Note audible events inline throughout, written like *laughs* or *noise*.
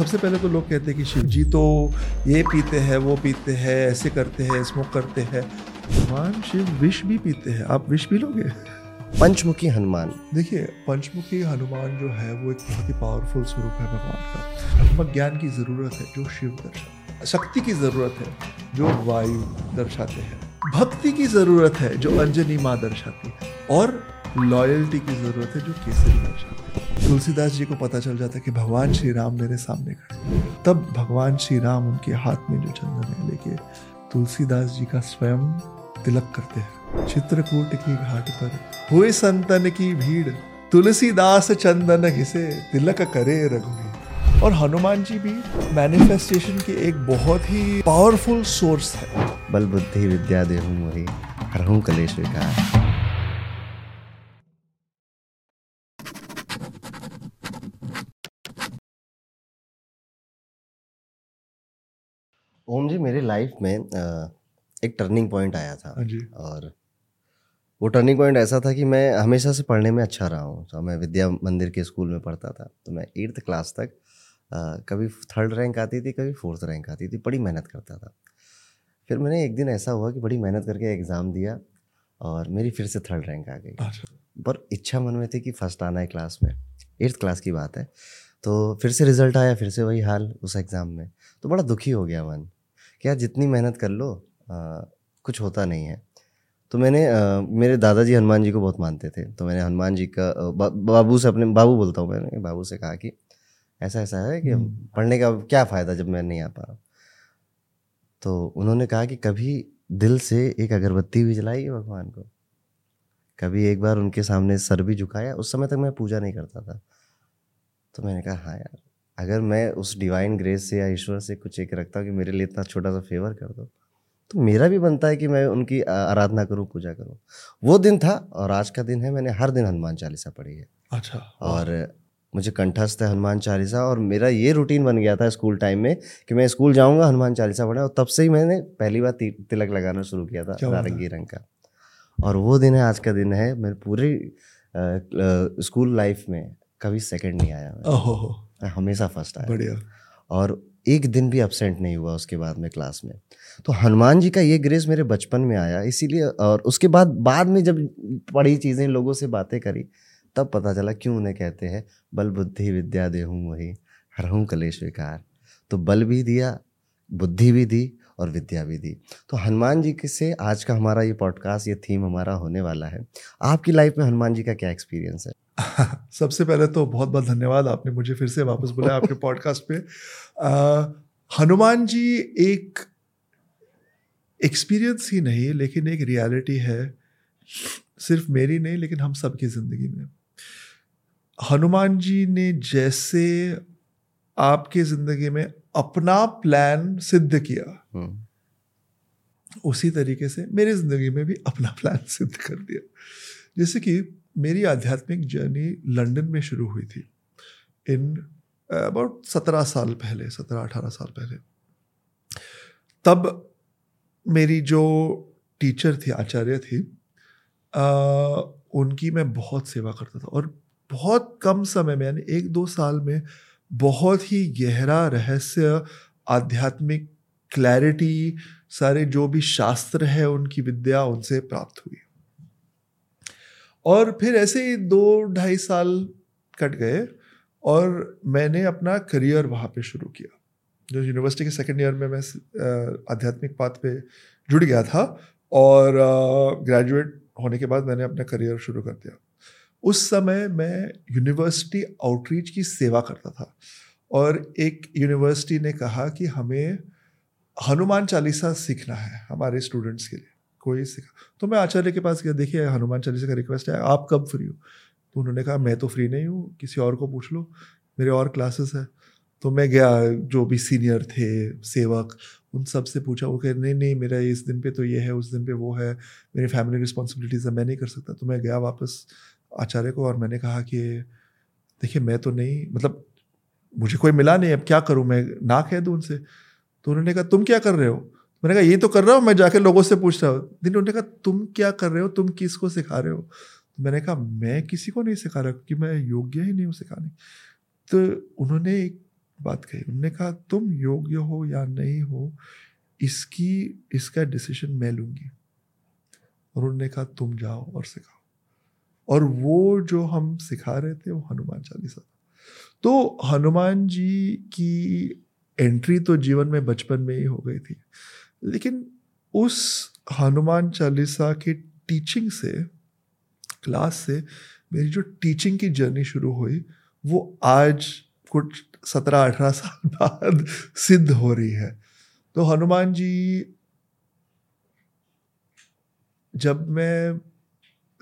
सबसे पहले तो लोग कहते हैं कि शिव जी तो ये पीते हैं वो पीते हैं ऐसे करते हैं स्मोक करते हैं। भगवान शिव विष भी पीते हैं। आप विष पी लोगे? पंचमुखी हनुमान। देखिए पंचमुखी हनुमान जो है वो एक बहुत ही पावरफुल स्वरूप है भगवान का। हनुमान ज्ञान की ज़रूरत है जो शिव दर्शाते शक्ति की ज़रूरत है जो वायु दर्शाते हैं। भक्ति की ज़रूरत है जो अंजनी माँ दर्शाती है। और लॉयल्टी की ज़रूरत है जो केसरी दर्शाती है। तुलसीदास जी को पता चल जाता है कि भगवान श्री राम मेरे सामने खड़े तब भगवान श्री राम उनके हाथ में जो चंदन है लेके तुलसीदास जी का स्वयं तिलक करते हैं। चित्रकूट की घाट पर हुए संतन की भीड़, तुलसीदास चंदन घिसे तिलक करे रघुवीर। और हनुमान जी भी मैनिफेस्टेशन के एक बहुत ही पावरफुल सोर्स है। बल बुद्धि विद्या देहूँ मोहि हरहूँ कलेश विकार। ओम जी मेरी लाइफ में एक टर्निंग पॉइंट आया था। हाँ और वो टर्निंग पॉइंट ऐसा था कि मैं हमेशा से पढ़ने में अच्छा रहा हूँ। तो मैं विद्या मंदिर के स्कूल में पढ़ता था। तो मैं एट्थ क्लास तक अ, कभी थर्ड रैंक आती थी कभी फोर्थ रैंक आती थी। बड़ी मेहनत करता था। फिर मैंने एक दिन ऐसा हुआ कि बड़ी मेहनत करके एग्ज़ाम दिया और मेरी फिर से थर्ड रैंक आ गई। अच्छा। पर इच्छा मन में थी कि फ़र्स्ट आना है क्लास में। एट्थ क्लास की बात है। तो फिर से रिज़ल्ट आया फिर से वही हाल उस एग्ज़ाम में। तो बड़ा दुखी हो गया मन। कि यार जितनी मेहनत कर लो आ, कुछ होता नहीं है। तो मैंने आ, मेरे दादाजी हनुमान जी को बहुत मानते थे। तो मैंने हनुमान जी का बा, बाबू से अपने बाबू बोलता हूँ मैंने बाबू से कहा कि ऐसा ऐसा है कि हम्म। पढ़ने का क्या फ़ायदा जब मैं नहीं आ पा रहा तो उन्होंने कहा कि कभी दिल से एक अगरबत्ती भी जलाई भगवान को। कभी एक बार उनके सामने सर भी झुकाया। उस समय तक मैं पूजा नहीं करता था। तो मैंने कहा हाँ यार। अगर मैं उस डिवाइन ग्रेस से या ईश्वर से कुछ एक रखता हूँ कि मेरे लिए इतना छोटा सा फेवर कर दो तो मेरा भी बनता है कि मैं उनकी आराधना करूँ पूजा करूँ। वो दिन था और आज का दिन है मैंने हर दिन हनुमान चालीसा पढ़ी है। अच्छा और मुझे कंठस्थ है हनुमान चालीसा और मेरा ये रूटीन बन गया था स्कूल टाइम में कि मैं स्कूल जाऊँगा हनुमान चालीसा पढ़ा और तब से ही मैंने पहली बार तिलक लगाना शुरू किया था नारंगी रंग का। और वो दिन है आज का दिन है मेरे पूरी स्कूल लाइफ में कभी सेकंड नहीं आया ओहो हमेशा फ़र्स्ट आया। बढ़िया। और एक दिन भी अपसेंट नहीं हुआ उसके बाद में क्लास में। तो हनुमान जी का ये ग्रेस मेरे बचपन में आया इसीलिए और उसके बाद बाद में जब पढ़ी चीज़ें लोगों से बातें करी तब पता चला क्यों उन्हें कहते हैं बल बुद्धि विद्या देहूँ वही हरहूँ कलेश विकार। तो बल भी दिया बुद्धि भी दी और विद्या भी दी। तो हनुमान जी के से आज का हमारा ये पॉडकास्ट ये थीम हमारा होने वाला है। आपकी लाइफ में हनुमान जी का क्या एक्सपीरियंस है? *laughs* सबसे पहले तो बहुत बहुत धन्यवाद आपने मुझे फिर से वापस बुलाया आपके *laughs* पॉडकास्ट पे। हनुमान जी एक एक्सपीरियंस ही नहीं लेकिन एक रियलिटी है। सिर्फ़ मेरी नहीं लेकिन हम सबकी ज़िंदगी में। हनुमान जी ने जैसे आपकी ज़िंदगी में अपना प्लान सिद्ध किया हम्म, उसी तरीके से मेरी ज़िंदगी में भी अपना प्लान सिद्ध कर दिया। जैसे कि मेरी आध्यात्मिक जर्नी लंदन में शुरू हुई थी इन अबाउट सत्रह साल पहले सत्रह अठारह साल पहले। तब मेरी जो टीचर थी आचार्य थी अ, उनकी मैं बहुत सेवा करता था और बहुत कम समय में यानी एक दो साल में बहुत ही गहरा रहस्य आध्यात्मिक क्लैरिटी सारे जो भी शास्त्र है उनकी विद्या उनसे प्राप्त हुई। और फिर ऐसे ही दो ढाई साल कट गए और मैंने अपना करियर वहाँ पे शुरू किया। जो यूनिवर्सिटी के सेकेंड ईयर में मैं आध्यात्मिक पाथ पे जुड़ गया था और ग्रेजुएट होने के बाद मैंने अपना करियर शुरू कर दिया। उस समय मैं यूनिवर्सिटी आउटरीच की सेवा करता था और एक यूनिवर्सिटी ने कहा कि हमें हनुमान चालीसा सीखना है हमारे स्टूडेंट्स के लिए। कोई सिखा तो मैं आचार्य के पास गया, देखिए, हनुमान चालीसा का रिक्वेस्ट है, आप कब फ्री हो? तो उन्होंने कहा, मैं तो फ्री नहीं हूँ, किसी और को पूछ लो, मेरे और क्लासेस है। तो मैं गया, जो भी सीनियर थे, सेवक, उन सबसे पूछा, वो कह, नहीं नहीं, मेरा इस दिन पे तो ये है, उस दिन पे वो है, मेरी फैमिली रिस्पॉन्सिबिलिटीज़ है, मैं नहीं कर सकता। तो मैं गया वापस आचार्य को और मैंने कहा कि, देखिए, मैं तो नहीं मतलब मुझे कोई मिला नहीं, अब क्या करूँ, मैं ना कह दूँ उनसे? तो उन्होंने कहा, तुम क्या कर रहे हो? मैंने कहा, ये तो कर रहा हूँ, मैं जाके लोगों से पूछ रहा हूँ। दिन उन्होंने कहा, तुम क्या कर रहे हो? तुम किस को सिखा रहे हो? तो मैंने कहा, मैं किसी को नहीं सिखा रहा, क्योंकि मैं योग्य ही नहीं हूँ सिखाने। तो उन्होंने एक बात कही, उन्होंने कहा, तुम योग्य हो या नहीं हो, इसकी, इसका डिसीज़न मैं लूँगी। और उन्होंने कहा, तुम जाओ और सिखाओ। और वो जो हम सिखा रहे थे, वो हनुमान चालीसा था। तो हनुमान जी की एंट्री तो जीवन में बचपन में ही हो गई थी। लेकिन उस हनुमान चालीसा की टीचिंग से क्लास से मेरी जो टीचिंग की जर्नी शुरू हुई, वो आज कुछ सत्रह अठारह साल *laughs* बाद सिद्ध हो रही है। तो हनुमान जी, जब मैं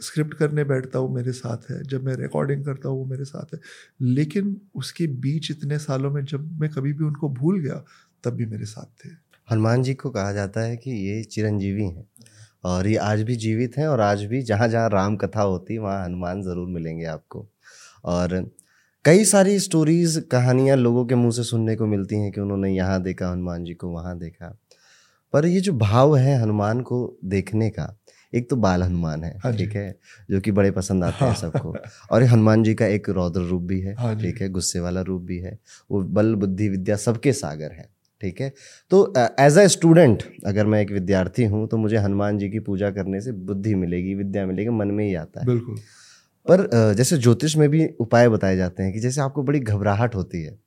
स्क्रिप्ट करने बैठता हूँ, मेरे साथ है। जब मैं रिकॉर्डिंग करता हूँ, वो मेरे साथ है। लेकिन उसके बीच इतने सालों में जब मैं कभी भी उनको भूल गया, तब भी मेरे साथ थे। हनुमान जी को कहा जाता है कि ये चिरंजीवी हैं और ये आज भी जीवित हैं और आज भी जहाँ जहाँ राम कथा होती है वहाँ हनुमान ज़रूर मिलेंगे आपको। और कई सारी स्टोरीज कहानियाँ लोगों के मुँह से सुनने को मिलती हैं कि उन्होंने यहाँ देखा हनुमान जी को वहाँ देखा। पर ये जो भाव है हनुमान को देखने का एक तो बाल हनुमान है हाँ ठीक है जो कि बड़े पसंद आते हैं हाँ। सबको। और हनुमान जी का एक रौद्र रूप भी है हाँ ठीक है गुस्से वाला रूप भी है। वो बल बुद्धि विद्या सबके सागर हैं। ठीक है? तो एज अ स्टूडेंट अगर मैं एक विद्यार्थी हूँ तो मुझे हनुमान जी की पूजा करने से बुद्धि मिलेगी विद्या मिलेगी मन में ही आता है। बिल्कुल। पर जैसे ज्योतिष में भी उपाय बताए जाते हैं कि जैसे आपको बड़ी घबराहट होती है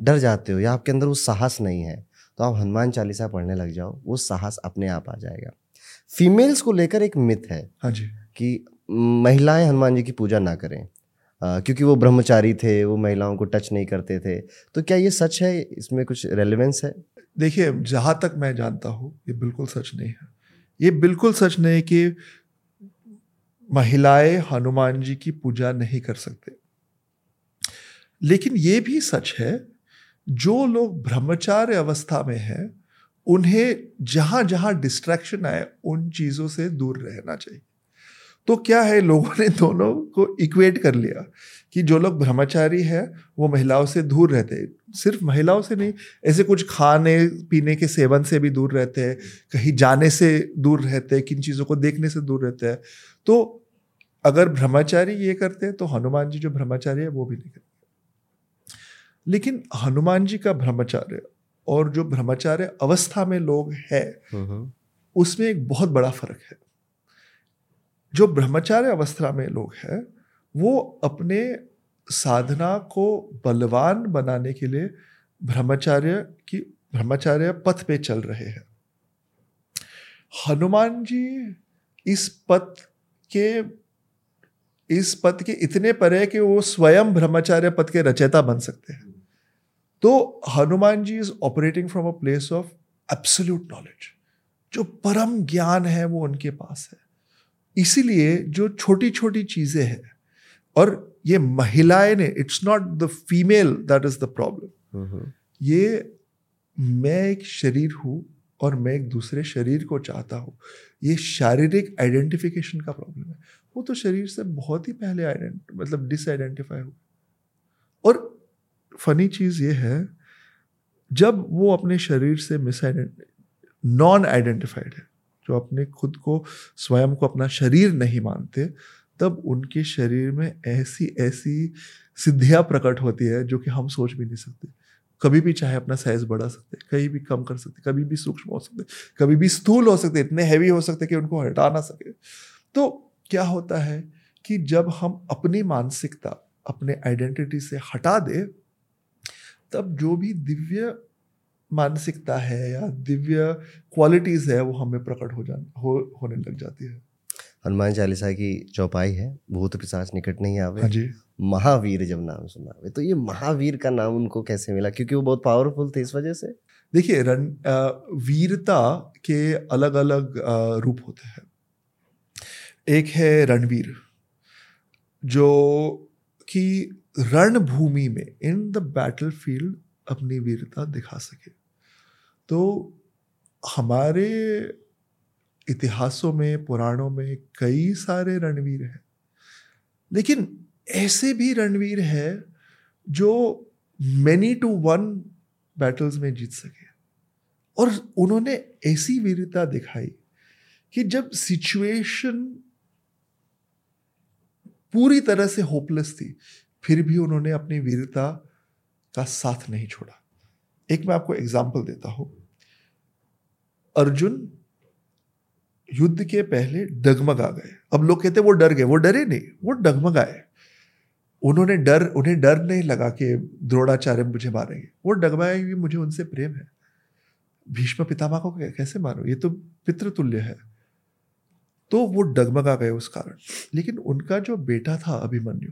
डर जाते हो या आपके अंदर वो साहस नहीं है तो आप हनुमान चालीसा पढ़ने लग जाओ वो साहस अपने आप आ जाएगा। फीमेल्स को लेकर एक मिथ है हाँ जी। कि महिलाएँ हनुमान जी की पूजा ना करें। क्योंकि वो ब्रह्मचारी थे, वो महिलाओं को टच नहीं करते थे। तो क्या ये सच है? इसमें कुछ रेलेवेंस है? देखिए, जहाँ तक मैं जानता हूँ, ये बिल्कुल सच नहीं है। ये बिल्कुल सच नहीं कि महिलाएँ हनुमान जी की पूजा नहीं कर सकते। लेकिन ये भी सच है, जो लोग ब्रह्मचार्य अवस्था में हैं, उन्हें जहाँ जहाँ डिस्ट्रैक्शन आए, उन चीज़ों से दूर रहना चाहिए। तो क्या है लोगों ने दोनों को इक्वेट कर लिया कि जो लोग ब्रह्मचारी है वो महिलाओं से दूर रहते हैं। सिर्फ़ महिलाओं से नहीं ऐसे कुछ खाने पीने के सेवन से भी दूर रहते हैं कहीं जाने से दूर रहते हैं किन चीज़ों को देखने से दूर रहते हैं। तो अगर ब्रह्मचारी ये करते हैं तो हनुमान जी जो ब्रह्मचारी है वो भी नहीं करते। लेकिन हनुमान जी का ब्रह्मचार्य और जो ब्रह्मचार्य अवस्था में लोग हैं उसमें एक बहुत बड़ा फ़र्क है। जो ब्रह्मचार्य अवस्था में लोग हैं, वो अपने साधना को बलवान बनाने के लिए ब्रह्मचार्य की, ब्रह्मचार्य पथ पे चल रहे हैं। हनुमान जी इस पथ के, इस पथ के इतने परे कि वो स्वयं ब्रह्मचार्य पथ के रचयिता बन सकते हैं। तो Hanuman ji is operating from a place of absolute knowledge जो परम ज्ञान है वो उनके पास है। इसीलिए जो छोटी छोटी चीज़ें हैं और ये महिलाएँ ने it's not the female that is the problem ये मैं एक शरीर हूँ और मैं एक दूसरे शरीर को चाहता हूँ। ये शारीरिक आइडेंटिफिकेशन का प्रॉब्लम है। वो तो शरीर से बहुत ही पहले आइडेंट मतलब डिसआइडेंटिफाई हो और फनी चीज़ ये है जब वो अपने शरीर से मिस नॉन आइडेंटिफाइड है जो अपने खुद को स्वयं को अपना शरीर नहीं मानते, तब उनके शरीर में ऐसी ऐसी सिद्धियाँ प्रकट होती है जो कि हम सोच भी नहीं सकते। कभी भी चाहे अपना साइज़ बढ़ा सकते, कहीं भी कम कर सकते, कभी भी सूक्ष्म हो सकते, कभी भी स्थूल हो सकते, इतने हैवी हो सकते कि उनको हटा ना सके। तो क्या होता है कि जब हम अपनी मानसिकता अपने आइडेंटिटी से हटा दे, तब जो भी दिव्य मानसिकता है या दिव्य क्वालिटीज है वो हमें प्रकट हो जा हो होने लग जाती है। हनुमान चालीसा की चौपाई है भूत पिशाच निकट नहीं आवे। हाँ जी। महावीर जब नाम सुनावे तो ये महावीर का नाम उनको कैसे मिला? क्योंकि वो बहुत पावरफुल थे इस वजह से। देखिए रण वीरता के अलग अलग रूप होते हैं। एक है रणवीर जो कि रणभूमि में इन द बैटल फ़ील्ड अपनी वीरता दिखा सके। तो हमारे इतिहासों में, पुराणों में कई सारे रणवीर हैं। लेकिन ऐसे भी रणवीर हैं जो मैनी टू वन बैटल्स में जीत सके। और उन्होंने ऐसी वीरता दिखाई कि जब सिचुएशन पूरी तरह से होपलेस थी, फिर भी उन्होंने अपनी वीरता का साथ नहीं छोड़ा। एक मैं आपको एग्ज़ाम्पल देता हूँ। अर्जुन युद्ध के पहले डगमगा गए। अब लोग कहते वो डर गए, वो डरे नहीं, वो डगमगाए। उन्होंने डर, उन्हें डर नहीं लगा कि द्रोणाचार्य मुझे मारेंगे। वो डगमगाए भी मुझे उनसे प्रेम है। भीष्म पितामह को कैसे मारो? ये तो पितृतुल्य है। तो वो डगमगा गए उस कारण। लेकिन उनका जो बेटा था अभिमन्यु,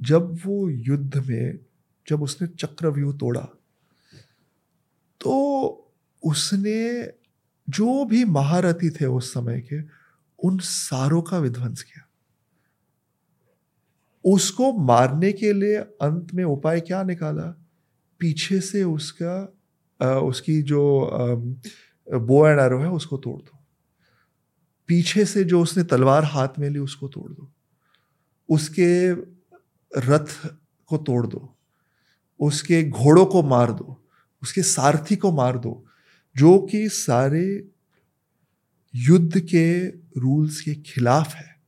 जब वो युद्ध में, जब उसने चक्रव्यूह तोड़ा तो उसने जो भी महारथी थे उस समय के, उन सारों का विध्वंस किया। उसको मारने के लिए अंत में उपाय क्या निकाला? पीछे से उसका उसकी जो बो एंड एरो है, उसको तोड़ दो। पीछे से जो उसने तलवार हाथ में ली, उसको तोड़ दो। उसके रथ को तोड़ दो। उसके घोड़ों को मार दो। उसके सारथी को मार दो, जो कि सारे युद्ध के रूल्स के खिलाफ है।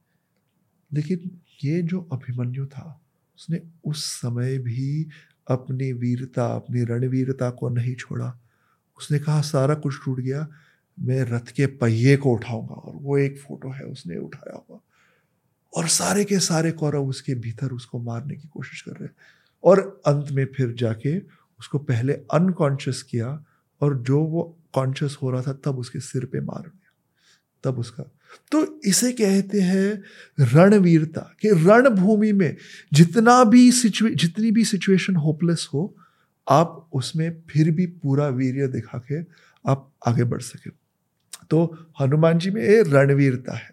लेकिन ये जो अभिमन्यु था, उसने उस समय भी अपनी वीरता, अपनी रणवीरता को नहीं छोड़ा। उसने कहा, सारा कुछ टूट गया, मैं रथ के पहिए को उठाऊँगा। और वो एक फ़ोटो है, उसने उठाया हुआ। और सारे के सारे कौरव उसके भीतर उसको मारने की कोशिश कर रहे हैं। और अंत में फिर जाके उसको पहले अनकॉन्शियस किया और जो वो कॉन्शियस हो रहा था, तब उसके सिर पे मार दिया। तब उसका तो इसे कहते हैं रणवीरता कि रणभूमि में जितना भी सिचुए जितनी भी सिचुएशन होपलेस हो, आप उसमें फिर भी पूरा वीर्य दिखा के आप आगे बढ़ सके। तो हनुमान जी में ये रणवीरता है।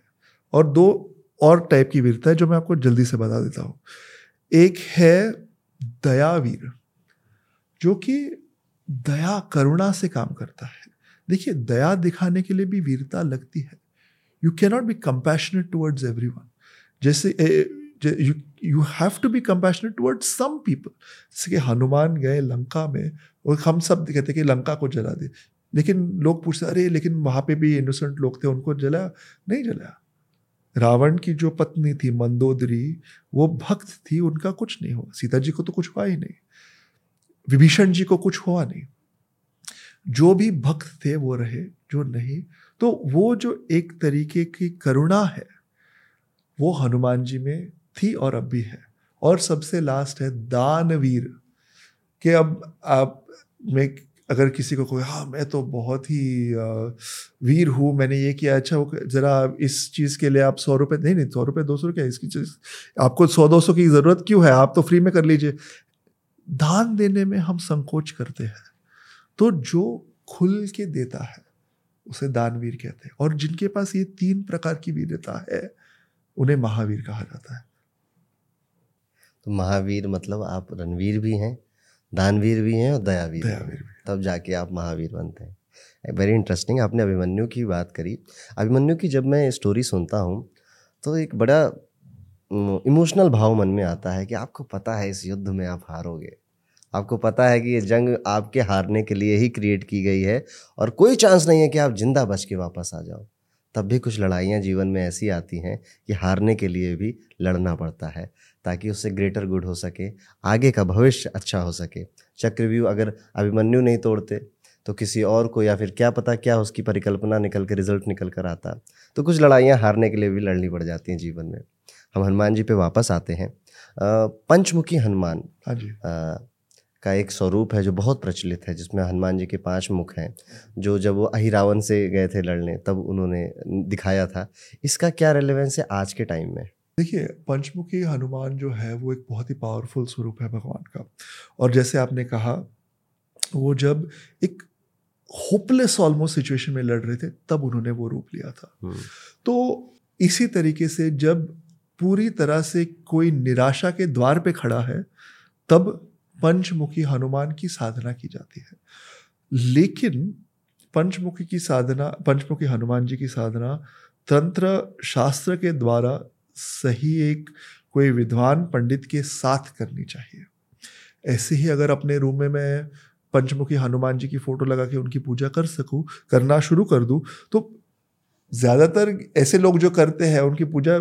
और दो और टाइप की वीरता है जो मैं आपको जल्दी से बता देता हूँ। एक है दयावीर। जो कि दया, करुणा से काम करता है। देखिए, दया दिखाने के लिए भी वीरता लगती है। You cannot be compassionate towards every one जैसे you have to be compassionate towards some people जैसे कि हनुमान गए लंका में, और हम सब कहते कि लंका को जला दे लेकिन लोग पूछते अरे, लेकिन वहाँ पे भी इनोसेंट लोग थे, उनको जलाया नहीं जलाया रावण की जो पत्नी थी, मंदोदरी, वो भक्त थी, उनका कुछ नहीं हुआ। सीता जी को तो कुछ हुआ ही नहीं। विभीषण जी को कुछ हुआ नहीं। जो भी भक्त थे, वो रहे, जो नहीं तो वो जो एक तरीके की करुणा है, वो हनुमान जी में थी और अब भी है। और सबसे लास्ट है दानवीर, कि अब आप मैं अगर किसी को कोई हाँ मैं तो बहुत ही वीर हूँ, मैंने ये किया अच्छा वो ज़रा इस चीज़ के लिए आप सौ रुपये नहीं नहीं, सौ रुपये दो सौ रुपये इसकी चीज़? आपको सौ, दो सौ की ज़रूरत क्यों है? आप तो फ्री में कर लीजिए। दान देने में हम संकोच करते हैं तो जो खुल के देता है उसे दानवीर कहते हैं। और जिनके पास ये तीन प्रकार की वीरता है उन्हें महावीर कहा जाता है। तो महावीर मतलब आप रणवीर भी हैं दानवीर भी हैं और दयावीर दयावीर भी तब जाके आप महावीर बनते हैं। वेरी इंटरेस्टिंग आपने अभिमन्यु की बात करी। अभिमन्यु की जब मैं स्टोरी सुनता हूँ तो एक बड़ा इमोशनल भाव मन में आता है कि आपको पता है इस युद्ध में आप हारोगे। आपको पता है कि ये जंग आपके हारने के लिए ही क्रिएट की गई है और कोई चांस नहीं है कि आप ज़िंदा बच के वापस आ जाओ। तब भी कुछ लड़ाइयाँ जीवन में ऐसी आती हैं कि हारने के लिए भी लड़ना पड़ता है ताकि उससे ग्रेटर गुड हो सके, आगे का भविष्य अच्छा हो सके। चक्रव्यूह अगर अभिमन्यु नहीं तोड़ते तो किसी और को या फिर क्या पता क्या उसकी परिकल्पना निकल कर रिज़ल्ट निकल कर आता। तो कुछ लड़ाइयाँ हारने के लिए भी लड़नी पड़ जाती हैं जीवन में। हम हनुमान जी पे वापस आते हैं। पंचमुखी हनुमान हाँ जी। का एक स्वरूप है जो बहुत प्रचलित है जिसमें हनुमान जी के पाँच मुख हैं। जो जब वो अहिरावन से गए थे लड़ने तब उन्होंने दिखाया था। इसका क्या रेलेवेंस है आज के टाइम में? देखिए पंचमुखी हनुमान जो है वो एक बहुत ही पावरफुल स्वरूप है भगवान का। और जैसे आपने कहा वो जब एक होपलेस ऑलमोस्ट सिचुएशन में लड़ रहे थे तब उन्होंने वो रूप लिया था। हम्म। तो इसी तरीके से जब पूरी तरह से कोई निराशा के द्वार पे खड़ा है, तब पंचमुखी हनुमान की साधना की जाती है। लेकिन पंचमुखी की साधना, पंचमुखी हनुमान जी की साधना तंत्र शास्त्र के द्वारा सही एक कोई विद्वान पंडित के साथ करनी चाहिए। ऐसे ही अगर अपने रूम में मैं पंचमुखी हनुमान जी की फ़ोटो लगा के उनकी पूजा कर सकूँ, करना शुरू कर दूँ तो ज़्यादातर ऐसे लोग जो करते हैं, उनकी पूजा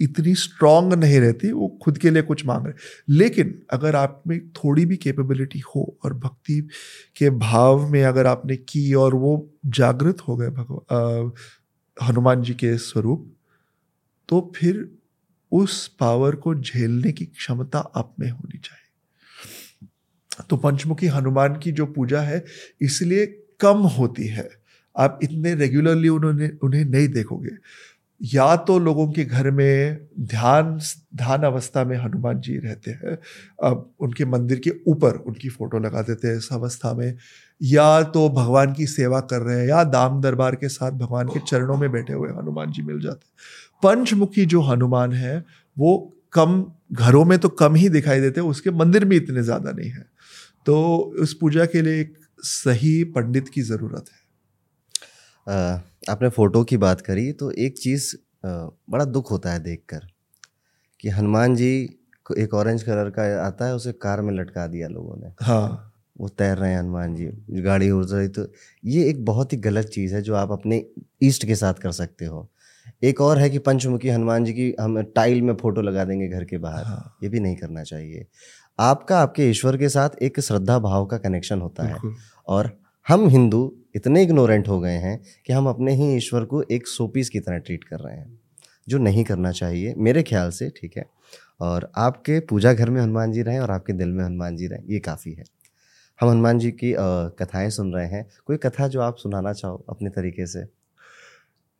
इतनी स्ट्रांग नहीं रहती, वो खुद के लिए कुछ मांग रहे। लेकिन अगर आप में थोड़ी भी कैपेबिलिटी हो और भक्ति के भाव में अगर आपने की और वो जागृत हो गए भगवान हनुमान जी के स्वरूप तो फिर उस पावर को झेलने की क्षमता आप में होनी चाहिए। तो पंचमुखी हनुमान की जो पूजा है, इसलिए कम होती है। आप इतने रेगुलरली उन्होंने, उन्हें नहीं देखोगे। या तो लोगों के घर में ध्यान ध्यान अवस्था में हनुमान जी रहते हैं, अब उनके मंदिर के ऊपर उनकी फ़ोटो लगा देते हैं इस अवस्था में, या तो भगवान की सेवा कर रहे हैं, या दाम दरबार के साथ भगवान के चरणों में बैठे हुए हनुमान जी मिल जाते हैं। पंचमुखी जो हनुमान है, वो कम, घरों में तो कम ही दिखाई देते हैं, उसके मंदिर में इतने ज़्यादा नहीं है। तो उस पूजा के लिए एक सही पंडित की ज़रूरत है। आपने फ़ोटो की बात करी तो एक चीज़ बड़ा दुख होता है देखकर कि हनुमान जी को एक ऑरेंज कलर का आता है उसे कार में लटका दिया लोगों ने। हाँ। वो तैर रहे हैं हनुमान जी गाड़ी उड़ रही तो ये एक बहुत ही गलत चीज़ है जो आप अपने ईस्ट के साथ कर सकते हो। एक और है कि पंचमुखी हनुमान जी की हम टाइल में फ़ोटो लगा देंगे घर के बाहर। हाँ। ये भी नहीं करना चाहिए। आपका आपके ईश्वर के साथ एक श्रद्धा भाव का कनेक्शन होता है। और हम हिंदू इतने इग्नोरेंट हो गए हैं कि हम अपने ही ईश्वर को एक सोपीस की तरह ट्रीट कर रहे हैं, जो नहीं करना चाहिए, मेरे ख्याल से, ठीक है? और आपके पूजा घर में हनुमान जी रहें और आपके दिल में हनुमान जी रहें, ये काफ़ी है। हम हनुमान जी की कथाएँ सुन रहे हैं। कोई कथा जो आप सुनाना चाहो अपने तरीके से?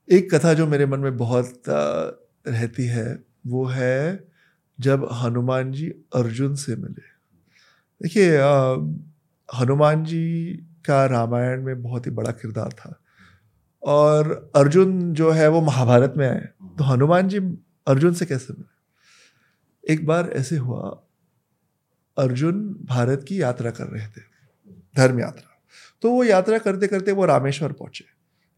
एक कथा जो मेरे मन में बहुत रहती है, वो है जब हनुमान जी अर्जुन से मिले। देखिए हनुमान जी का रामायण में बहुत ही बड़ा किरदार था। और अर्जुन जो है वो महाभारत में आए। तो हनुमान जी अर्जुन से कैसे मिले? एक बार ऐसे हुआ अर्जुन भारत की यात्रा कर रहे थे धर्म यात्रा। तो वो यात्रा करते करते वो रामेश्वर पहुँचे।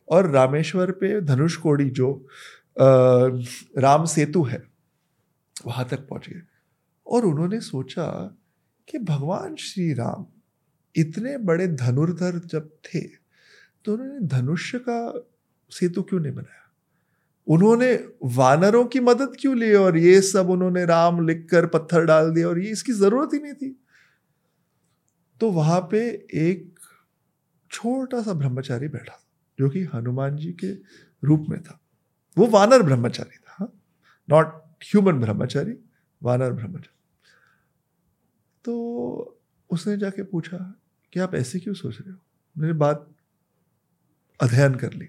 और रामेश्वर पे धनुष कोड़ी जो आ, राम सेतु है वहाँ तक पहुँच गए। और उन्होंने सोचा कि भगवान श्री राम इतने बड़े धनुर्धर जब थे तो उन्होंने धनुष्य का सेतु क्यों नहीं बनाया? उन्होंने वानरों की मदद क्यों ली और ये सब उन्होंने राम लिखकर पत्थर डाल दिया और ये इसकी ज़रूरत ही नहीं थी? तो वहाँ पे एक छोटा सा ब्रह्मचारी बैठा जो कि हनुमान जी के रूप में था। वो वानर ब्रह्मचारी था नॉट ह्यूमन ब्रह्मचारी, वानर ब्रह्मचारी। तो उसने जाके पूछा कि आप ऐसे क्यों सोच रहे हो? मैंने बात अध्ययन कर ली।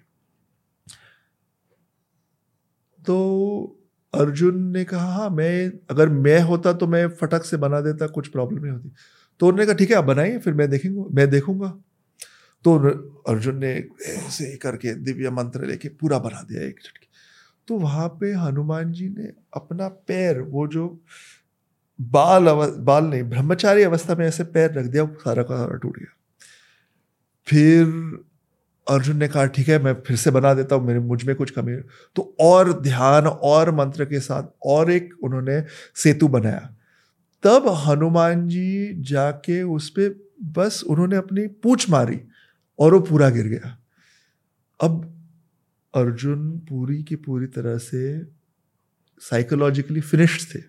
तो अर्जुन ने कहा हाँ मैं, अगर मैं होता तो मैं फटक से बना देता, कुछ प्रॉब्लम नहीं होती। तो उन्होंने कहा, ठीक है, आप बनाइए, फिर मैं देखेंगे, मैं देखूँगा। तो अर्जुन ने ऐसे करके दिव्य मंत्र लेके पूरा बना दिया एक झटके। तो वहाँ पे हनुमान जी ने अपना पैर, वो जो बाल अव, बाल नहीं ब्रह्मचारी अवस्था में ऐसे पैर रख दिया सारा का सारा टूट गया। फिर अर्जुन ने कहा ठीक है मैं फिर से बना देता हूँ मेरे मुझमें कुछ कमी तो और ध्यान और मंत्र के साथ और एक उन्होंने सेतु बनाया। तब हनुमान जी जाके उस पर बस उन्होंने अपनी पूछ मारी और वो पूरा गिर गया। अब अर्जुन पूरी की पूरी तरह से साइकोलॉजिकली फिनिश्ड थे।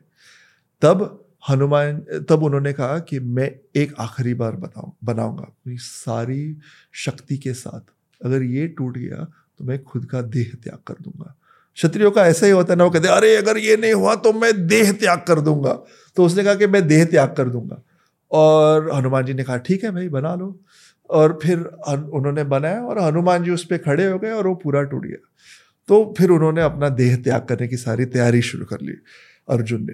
तब हनुमान, तब उन्होंने कहा कि मैं एक आखिरी बार बताऊँ, बनाऊँगा अपनी सारी शक्ति के साथ। अगर ये टूट गया तो मैं खुद का देह त्याग कर दूँगा। क्षत्रियों का ऐसा ही होता है ना, वो कहते अरे, अगर ये नहीं हुआ तो मैं देह त्याग कर दूँगा। तो उसने कहा कि मैं देह त्याग कर दूँगा। और हनुमान जी ने कहा, ठीक है भाई, बना लो। और फिर उन्होंने बनाया और हनुमान जी उस पर खड़े हो गए और वो पूरा टूट गया। तो फिर उन्होंने अपना देह त्याग करने की सारी तैयारी शुरू कर ली अर्जुन ने।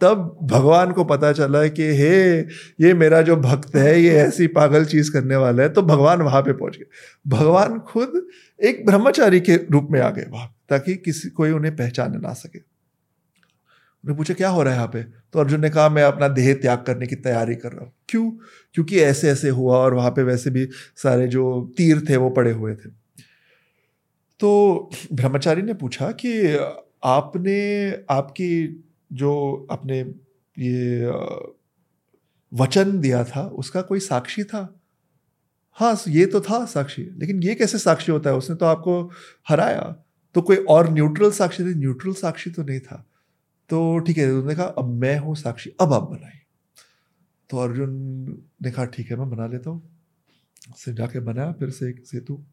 तब भगवान को पता चला कि, हे, ये मेरा जो भक्त है, ये ऐसी पागल चीज़ करने वाला है। तो भगवान वहाँ पे पहुँच गए। भगवान खुद एक ब्रह्मचारी के रूप में आ गए वहाँ ताकि किसी, कोई उन्हें पहचान ना सके। उन्हें पूछा, क्या हो रहा है यहाँ पे? तो अर्जुन ने कहा, मैं अपना देह त्याग करने की तैयारी कर रहा हूँ। क्यों? क्योंकि ऐसे ऐसे हुआ और वहाँ पे वैसे भी सारे जो तीर थे, वो पड़े हुए थे। तो ब्रह्मचारी ने पूछा कि, आपने, आपकी जो अपने ये वचन दिया था, उसका कोई साक्षी था? हाँ ये तो था साक्षी, लेकिन ये कैसे साक्षी होता है? उसने तो आपको हराया। तो कोई और न्यूट्रल साक्षी थे न्यूट्रल साक्षी तो नहीं था। तो ठीक है, उन्होंने कहा, अब मैं हूँ साक्षी, अब आप बनाए। तो अर्जुन ने कहा, ठीक है, मैं बना लेता हूँ। से जाके बनाया, फिर से एक सेतु,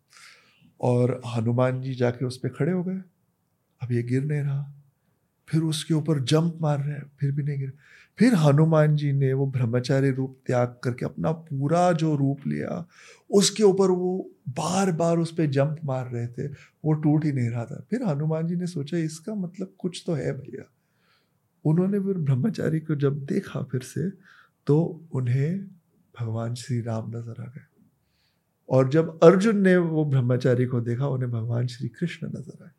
और हनुमान जी जाके उस पर खड़े हो गए। अब ये गिर नहीं रहा। फिर उसके ऊपर जंप मार रहे हैं, फिर भी नहीं गिर। फिर हनुमान जी ने वो ब्रह्मचारी रूप त्याग करके अपना पूरा जो रूप लिया, उसके ऊपर वो बार बार उस पर जंप मार रहे थे, वो टूट ही नहीं रहा था। फिर हनुमान जी ने सोचा, इसका मतलब कुछ तो है भैया। उन्होंने फिर ब्रह्मचारी को जब देखा फिर से तो उन्हें भगवान श्री राम नज़र आ गए। और जब अर्जुन ने वो ब्रह्मचारी को देखा, उन्हें भगवान श्री कृष्ण नज़र आए।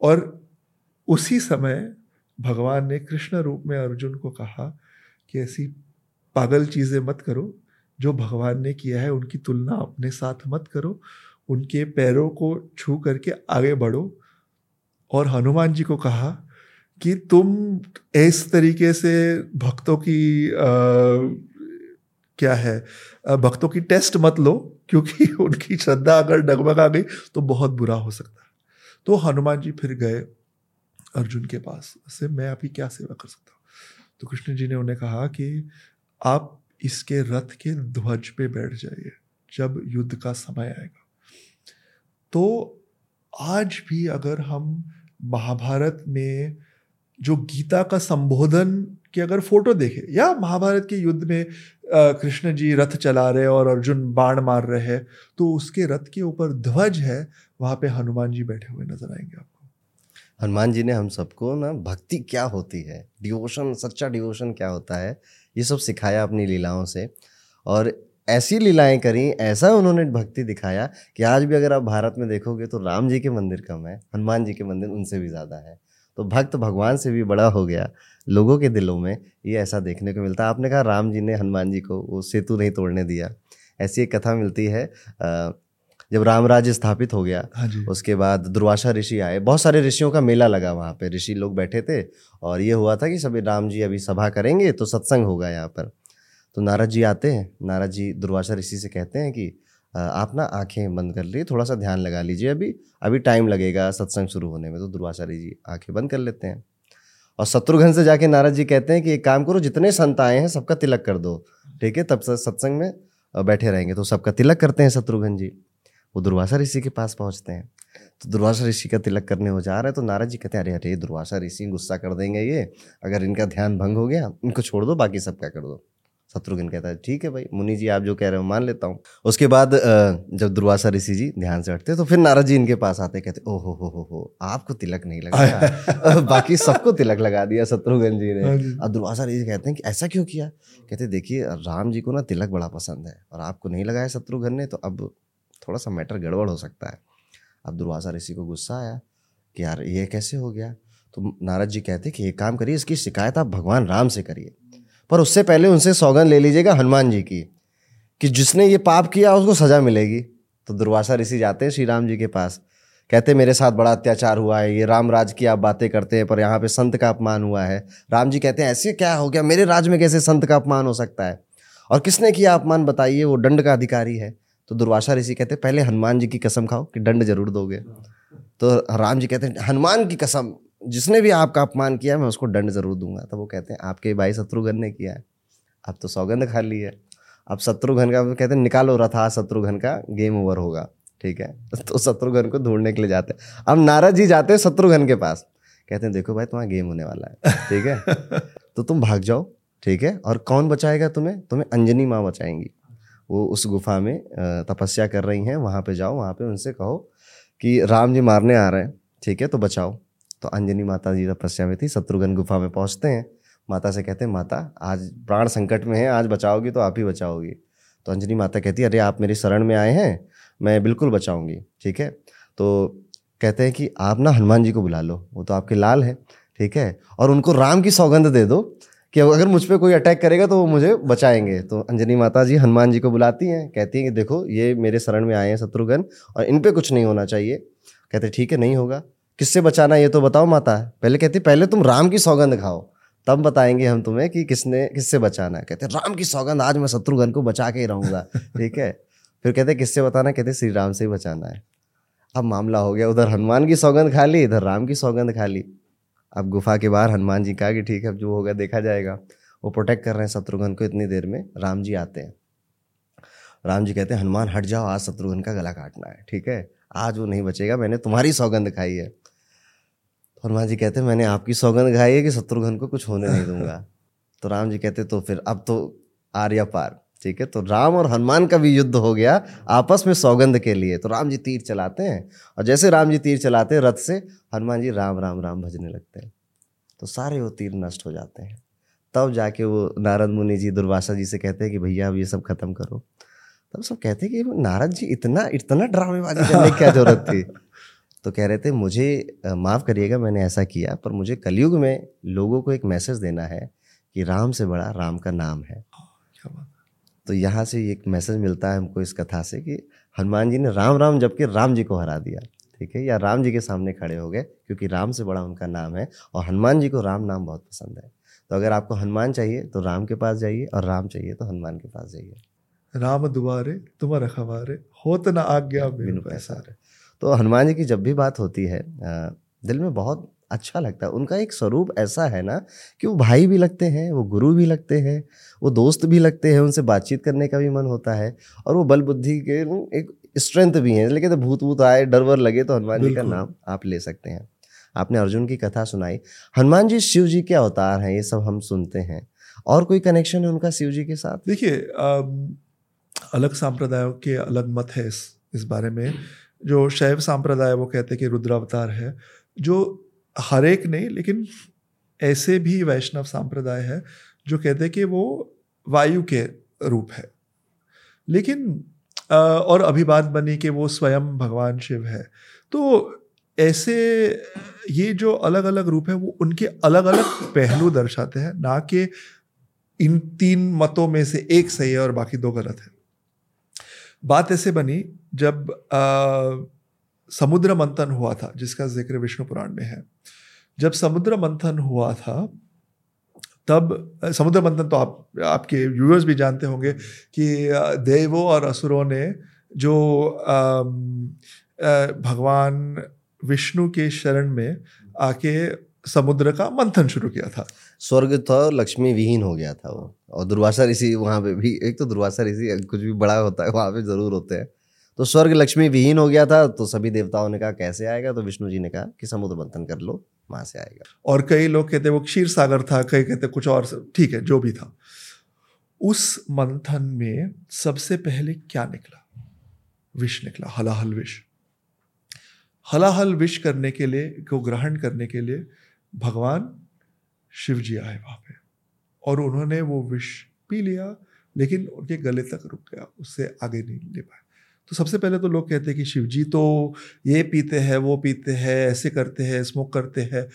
और उसी समय भगवान ने कृष्ण रूप में अर्जुन को कहा कि ऐसी पागल चीज़ें मत करो जो भगवान ने किया है उनकी तुलना अपने साथ मत करो उनके पैरों को छू करके आगे बढ़ो। और हनुमान जी को कहा कि तुम इस तरीके से भक्तों की आ, क्या है भक्तों की टेस्ट मत लो क्योंकि *laughs* उनकी श्रद्धा अगर डगमगा गई तो बहुत बुरा हो सकता है। तो हनुमान जी फिर गए। अर्जुन के पास से मैं अभी क्या सेवा कर सकता हूँ? तो कृष्ण जी ने उन्हें कहा कि आप इसके रथ के ध्वज पे बैठ जाइए जब युद्ध का समय आएगा। तो आज भी अगर हम महाभारत में जो गीता का संबोधन की अगर फ़ोटो देखें, या महाभारत के युद्ध में कृष्ण जी रथ चला रहे और अर्जुन बाण मार रहे हैं तो उसके रथ के ऊपर ध्वज है, वहाँ पे हनुमान जी बैठे हुए नज़र आएँगे आपको हनुमान जी ने हम सबको ना भक्ति क्या होती है? डिवोशन, सच्चा डिवोशन क्या होता है? ये सब सिखाया अपनी लीलाओं से। और ऐसी लीलाएँ करी, ऐसा उन्होंने भक्ति दिखाया कि आज भी अगर आप भारत में देखोगे तो राम जी के मंदिर कम है, हनुमान जी के मंदिर उनसे भी ज़्यादा है। तो भक्त भगवान से भी बड़ा हो गया लोगों के दिलों में, ये ऐसा देखने को मिलता। है आपने कहा राम जी ने हनुमान जी को वो सेतु नहीं तोड़ने दिया। ऐसी एक कथा मिलती है जब राम राज्य स्थापित हो गया हाँ उसके बाद दुर्वासा ऋषि आए। बहुत सारे ऋषियों का मेला लगा वहाँ पे। ऋषि लोग बैठे थे और ये हुआ था कि सभी राम जी अभी सभा करेंगे तो सत्संग होगा यहाँ पर। तो नारद जी आते हैं। नारद जी दुर्वासा ऋषि से कहते हैं कि आप ना आँखें बंद कर लिए थोड़ा सा ध्यान लगा लीजिए अभी। अभी टाइम लगेगा सत्संग शुरू होने में। तो दुर्वासा जी आँखें बंद कर लेते हैं। और शत्रुघ्न से जाके नारद जी कहते हैं कि एक काम करो जितने संत आए हैं सबका तिलक कर दो। ठीक है तब सत्संग में बैठे रहेंगे। तो सबका तिलक करते हैं शत्रुघ्न जी। वो दुर्वासा ऋषि के पास पहुँचते हैं। तो दुर्वासा ऋषि का तिलक करने हो जा रहा है तो नारद जी कहते हैं अरे अरे दुर्वासा ऋषि गुस्सा कर देंगे ये। अगर इनका ध्यान भंग हो गया इनको छोड़ दो बाकी सबका कर दो। शत्रुघ्न कहता है ठीक है भाई मुनि जी आप जो कह रहे हो मान लेता हूँ। उसके बाद जब दुर्वासा ऋषि जी ध्यान से हटते तो फिर नारद जी इनके पास आते कहते ओ हो हो हो हो आपको तिलक नहीं लगा। *laughs* बाकी सबको तिलक लगा दिया शत्रुघ्न जी ने। हाँ अब दुर्वासा ऋषि कहते हैं कि ऐसा क्यों किया? कहते देखिए राम जी को ना तिलक बड़ा पसंद है और आपको नहीं लगाया शत्रुघ्न ने तो अब थोड़ा सा मैटर गड़बड़ हो सकता है। अब दुर्वासा ऋषि को गुस्सा आया कि यार ये कैसे हो गया? तो नारद जी कहते कि एक काम करिए, इसकी शिकायत आप भगवान राम से करिए। पर उससे पहले उनसे सौगंध ले लीजिएगा हनुमान जी की, कि जिसने ये पाप किया उसको सजा मिलेगी। तो दुर्वासा ऋषि जाते हैं श्री राम जी के पास। कहते मेरे साथ बड़ा अत्याचार हुआ है, ये राम राज की आप बातें करते हैं, पर यहाँ पे संत का अपमान हुआ है। राम जी कहते हैं, ऐसे क्या हो गया? मेरे राज में कैसे संत का अपमान हो सकता है? और किसने किया अपमान? बताइए, वो दंड का अधिकारी है। तो दुर्वासा ऋषि कहते हैं पहले हनुमान जी की कसम खाओ कि दंड ज़रूर दोगे। तो राम जी कहते हैं हनुमान की कसम जिसने भी आपका अपमान किया मैं उसको दंड ज़रूर दूँगा। तो वो कहते हैं आपके भाई शत्रुघ्न ने किया है। अब तो सौगंध खा ली है। अब शत्रुघ्न का कहते हैं निकालो रथा शत्रुघ्न का गेम ओवर होगा ठीक है? *laughs* तो शत्रुघ्न को ढूँढने के लिए जाते हैं। अब नारद जी जाते हैं शत्रुघ्न के पास। कहते हैं देखो भाई तुम्हारा गेम होने वाला है ठीक है? *laughs* तो तुम भाग जाओ ठीक है? और कौन बचाएगा तुम्हें? तुम्हें अंजनी माँ बचाएँगी। वो उस गुफा में तपस्या कर रही हैं, वहाँ पे जाओ, वहाँ पे उनसे कहो कि राम जी मारने आ रहे हैं, ठीक है तो बचाओ। तो अंजनी माता जी तपस्या में थी, शत्रुघ्न गुफा में पहुँचते हैं। माता से कहते हैं, माता, आज प्राण संकट में है, आज बचाओगी तो आप ही बचाओगी। तो अंजनी माता कहती है, अरे, आप मेरी शरण में आए हैं, मैं बिल्कुल बचाऊँगी, ठीक है? तो कहते हैं कि, आप ना हनुमान जी को बुला लो, वो तो आपके लाल है, ठीक है? और उनको राम की सौगंध दे दो कि अगर मुझ पर कोई अटैक करेगा तो वो मुझे बचाएँगे। तो अंजनी माता जी हनुमान जी को बुलाती हैं, कहती हैं कि देखो, ये मेरे शरण में आए हैं शत्रुघ्न और इन पर कुछ नहीं होना चाहिए। कहते, ठीक है, नहीं होगा। किससे बचाना ये तो बताओ माता। पहले कहती, पहले तुम राम की सौगंध खाओ। तब बताएँगे हम तुम्हें कि किसने, किससे बचाना है। कहते, राम की सौगंध आज मैं शत्रुघ्न को बचा के ही रहूँगा। ठीक है? फिर कहते, किससे बताना कहते, श्री राम से ही बचाना है। अब मामला हो गया, उधर हनुमान की सौगंध खा ली, इधर राम की सौगंध खा ली। अब गुफा के बाहर हनुमान जी कहा कि ठीक है अब जो होगा देखा जाएगा। वो प्रोटेक्ट कर रहे हैं शत्रुघ्न को इतनी देर में। राम जी आते हैं। राम जी कहते हैं हनुमान हट जाओ आज शत्रुघ्न का गला काटना है ठीक है? आज वो नहीं बचेगा मैंने तुम्हारी सौगंध खाई है। तो हनुमान जी कहते हैं मैंने आपकी सौगंध खाई है कि शत्रुघ्न को कुछ होने नहीं दूँगा। *laughs* तो राम जी कहते तो फिर अब तो आर्या पार ठीक है? तो राम और हनुमान का भी युद्ध हो गया आपस में सौगंध के लिए। तो राम जी तीर चलाते हैं और जैसे राम जी तीर चलाते हैं रथ से हनुमान जी राम राम राम भजने लगते हैं। तो सारे वो तीर नष्ट हो जाते हैं। तब जाके वो नारद मुनि जी दुर्वासा जी से कहते हैं कि भैया अब ये सब खत्म करो। तब सब कहते हैं कि नारद जी इतना इतना ड्रामेबाजी करने की क्या ज़रूरत थी? *laughs* तो कह रहे थे मुझे माफ़ करिएगा मैंने ऐसा किया पर मुझे कलयुग में लोगों को एक मैसेज देना है कि राम से बड़ा राम का नाम है। तो यहाँ से एक मैसेज मिलता है हमको इस कथा से कि हनुमान जी ने राम राम जबकि राम जी को हरा दिया ठीक है? या राम जी के सामने खड़े हो गए क्योंकि राम से बड़ा उनका नाम है और हनुमान जी को राम नाम बहुत पसंद है। तो अगर आपको हनुमान चाहिए तो राम के पास जाइए और राम चाहिए तो हनुमान के पास जाइए। राम दुबारे तुम्हारा खबारे हो तो ना आज्ञा बिनु पैसा तो हनुमान जी की जब भी बात होती है दिल में बहुत अच्छा लगता है। उनका एक स्वरूप ऐसा है ना कि वो भाई भी लगते हैं वो गुरु भी लगते हैं वो दोस्त भी लगते हैं उनसे बातचीत करने का भी मन होता है और वो बल बुद्धि के एक स्ट्रेंथ भी हैं। लेकिन तो भूत भूत आए डर वर लगे तो हनुमान जी का नाम आप ले सकते हैं। आपने अर्जुन की कथा सुनाई। हनुमान जी शिव जी के अवतार हैं ये सब हम सुनते हैं। और कोई कनेक्शन है उनका शिव जी के साथ? देखिए अलग सांप्रदायों के अलग मत है इस इस बारे में। जो शैव सांप्रदाय वो कहते हैं कि रुद्रावतार है। जो हर एक नहीं लेकिन ऐसे भी वैष्णव संप्रदाय है जो कहते हैं कि वो वायु के रूप है। लेकिन और अभी बात बनी कि वो स्वयं भगवान शिव है तो ऐसे ये जो अलग अलग रूप है वो उनके अलग अलग पहलू दर्शाते हैं ना कि इन तीन मतों में से एक सही है और बाकी दो गलत है। बात ऐसे बनी जब आ, समुद्र मंथन हुआ था, जिसका ज़िक्र विष्णु पुराण में है। जब समुद्र मंथन हुआ था, तब समुद्र मंथन तो आप, आपके व्यूअर्स भी जानते होंगे कि देवों और असुरों ने जो भगवान विष्णु के शरण में आके समुद्र का मंथन शुरू किया था। स्वर्ग था लक्ष्मी विहीन हो गया था वो। और दुर्वासा ऋषि वहाँ पे भी, एक तो दुर्वासा ऋषि कुछ भी बड़ा होता है, वहाँ पे ज़रूर होते हैं। तो स्वर्ग लक्ष्मी विहीन हो गया था तो सभी देवताओं ने कहा, कैसे आएगा? तो विष्णु जी ने कहा कि समुद्र मंथन कर लो, वहाँ से आएगा। और कई लोग कहते वो क्षीर सागर था, कई कहते कुछ और ठीक है, जो भी था। उस मंथन में सबसे पहले क्या निकला? विष निकला, हलाहल विष। हलाहल विष करने के लिए, को ग्रहण करने के लिए भगवान शिव जी आए वहाँ पे। और उन्होंने वो विष पी लिया, लेकिन उनके गले तक रुक गया, उससे आगे नहीं ले पाए। तो सबसे पहले तो लोग कहते हैं कि शिव जी तो ये पीते हैं वो पीते हैं ऐसे करते हैं स्मोक करते हैं।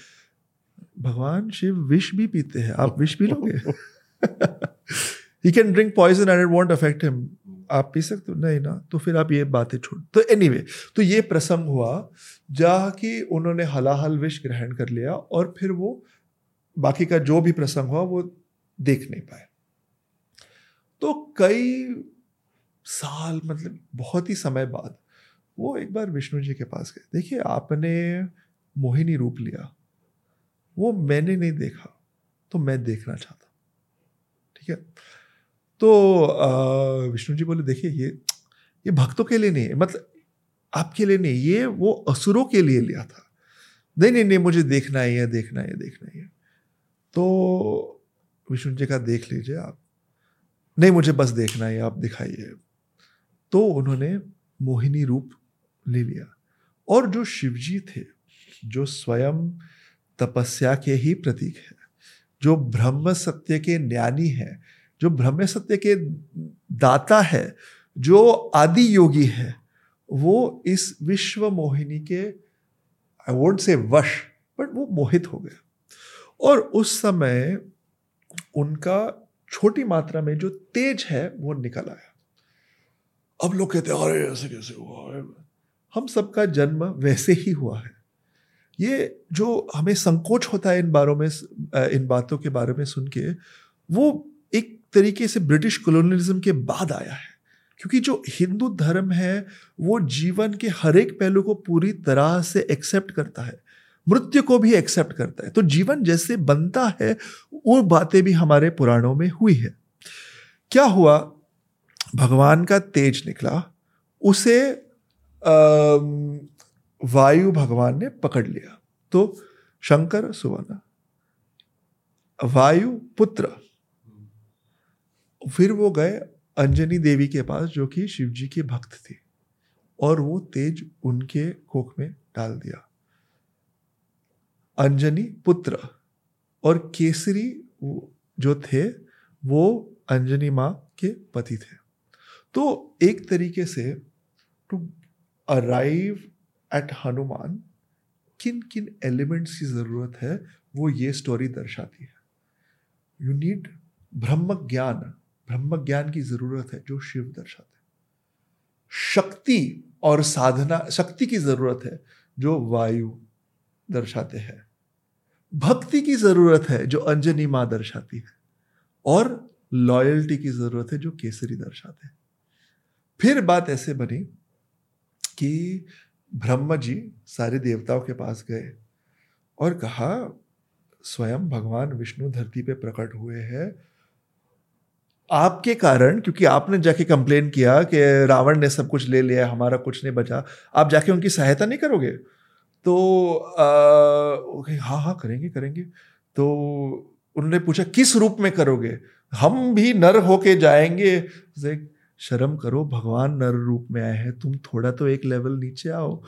भगवान शिव विष भी पीते हैं। आप विष पी लोगे? He can drink poison and it won't affect him आप पी सकते हो? नहीं ना? तो फिर आप ये बातें छोड़। तो एनी anyway, तो ये प्रसंग हुआ जहाँ कि उन्होंने हलाहल विष ग्रहण कर लिया और फिर वो बाकी का जो भी प्रसंग हुआ वो देख नहीं पाए। तो कई साल मतलब बहुत ही समय बाद वो एक बार विष्णु जी के पास गए। देखिए, आपने मोहिनी रूप लिया, वो मैंने नहीं देखा तो मैं देखना चाहता ठीक है? तो विष्णु जी बोले, देखिए, ये ये भक्तों के लिए नहीं है मतलब आपके लिए नहीं, ये वो असुरों के लिए लिया था। नहीं नहीं नहीं, मुझे देखना ही है, देखना है देखना है तो विष्णु जी का, देख लीजिए आप, नहीं, मुझे बस देखना है, आप दिखाइए। तो उन्होंने मोहिनी रूप ले लिया। और जो शिवजी थे, जो स्वयं तपस्या के ही प्रतीक है, जो ब्रह्म सत्य के ज्ञानी है, जो ब्रह्म सत्य के दाता है, जो आदि योगी है, वो इस विश्व मोहिनी के आई वोट से वश बट वो मोहित हो गया और उस समय उनका छोटी मात्रा में जो तेज है, वो निकल आया। अब लोग कहते हैं, अरे, ऐसे कैसे हुआ? हम सबका जन्म वैसे ही हुआ है। ये जो हमें संकोच होता है इन बारों में, इन बातों के बारे में सुन के, वो एक तरीके से ब्रिटिश कॉलोनियलिज्म के बाद आया है। क्योंकि जो हिंदू धर्म है, वो जीवन के हर एक पहलू को पूरी तरह से एक्सेप्ट करता है। मृत्यु को भी एक्सेप्ट करता है। तो जीवन जैसे बनता है, वो बातें भी हमारे पुराणों में हुई है। क्या हुआ? भगवान का तेज निकला, उसे वायु भगवान ने पकड़ लिया। तो शंकर सुवर्ण, वायु पुत्र। फिर वो गए अंजनी देवी के पास, जो कि शिव जी के भक्त थी, और वो तेज उनके कोख में डाल दिया। अंजनी पुत्र और केसरी जो थे, वो अंजनी माँ के पति थे। तो एक तरीके से टू अराइव एट हनुमान किन किन एलिमेंट्स की ज़रूरत है, वो ये स्टोरी दर्शाती है। यू नीड ब्रह्म ज्ञान ब्रह्म ज्ञान की ज़रूरत है, जो शिव दर्शाते हैं। शक्ति और साधना, शक्ति की ज़रूरत है, जो वायु दर्शाते हैं। भक्ति की ज़रूरत है, जो अंजनी माँ दर्शाती है। और लॉयल्टी की ज़रूरत है, जो केसरी दर्शाते हैं। फिर बात ऐसे बनी कि ब्रह्म जी सारे देवताओं के पास गए और कहा स्वयं भगवान विष्णु धरती पे प्रकट हुए हैं। आपके कारण क्योंकि आपने जाके कंप्लेन किया कि रावण ने सब कुछ ले लिया हमारा कुछ नहीं बचा आप जाके उनकी सहायता नहीं करोगे? तो आ, हाँ हाँ करेंगे करेंगे। तो उन्होंने पूछा किस रूप में करोगे? हम भी नर होके जाएँगे? शर्म करो भगवान नर रूप में आए हैं तुम थोड़ा तो एक लेवल नीचे आओ।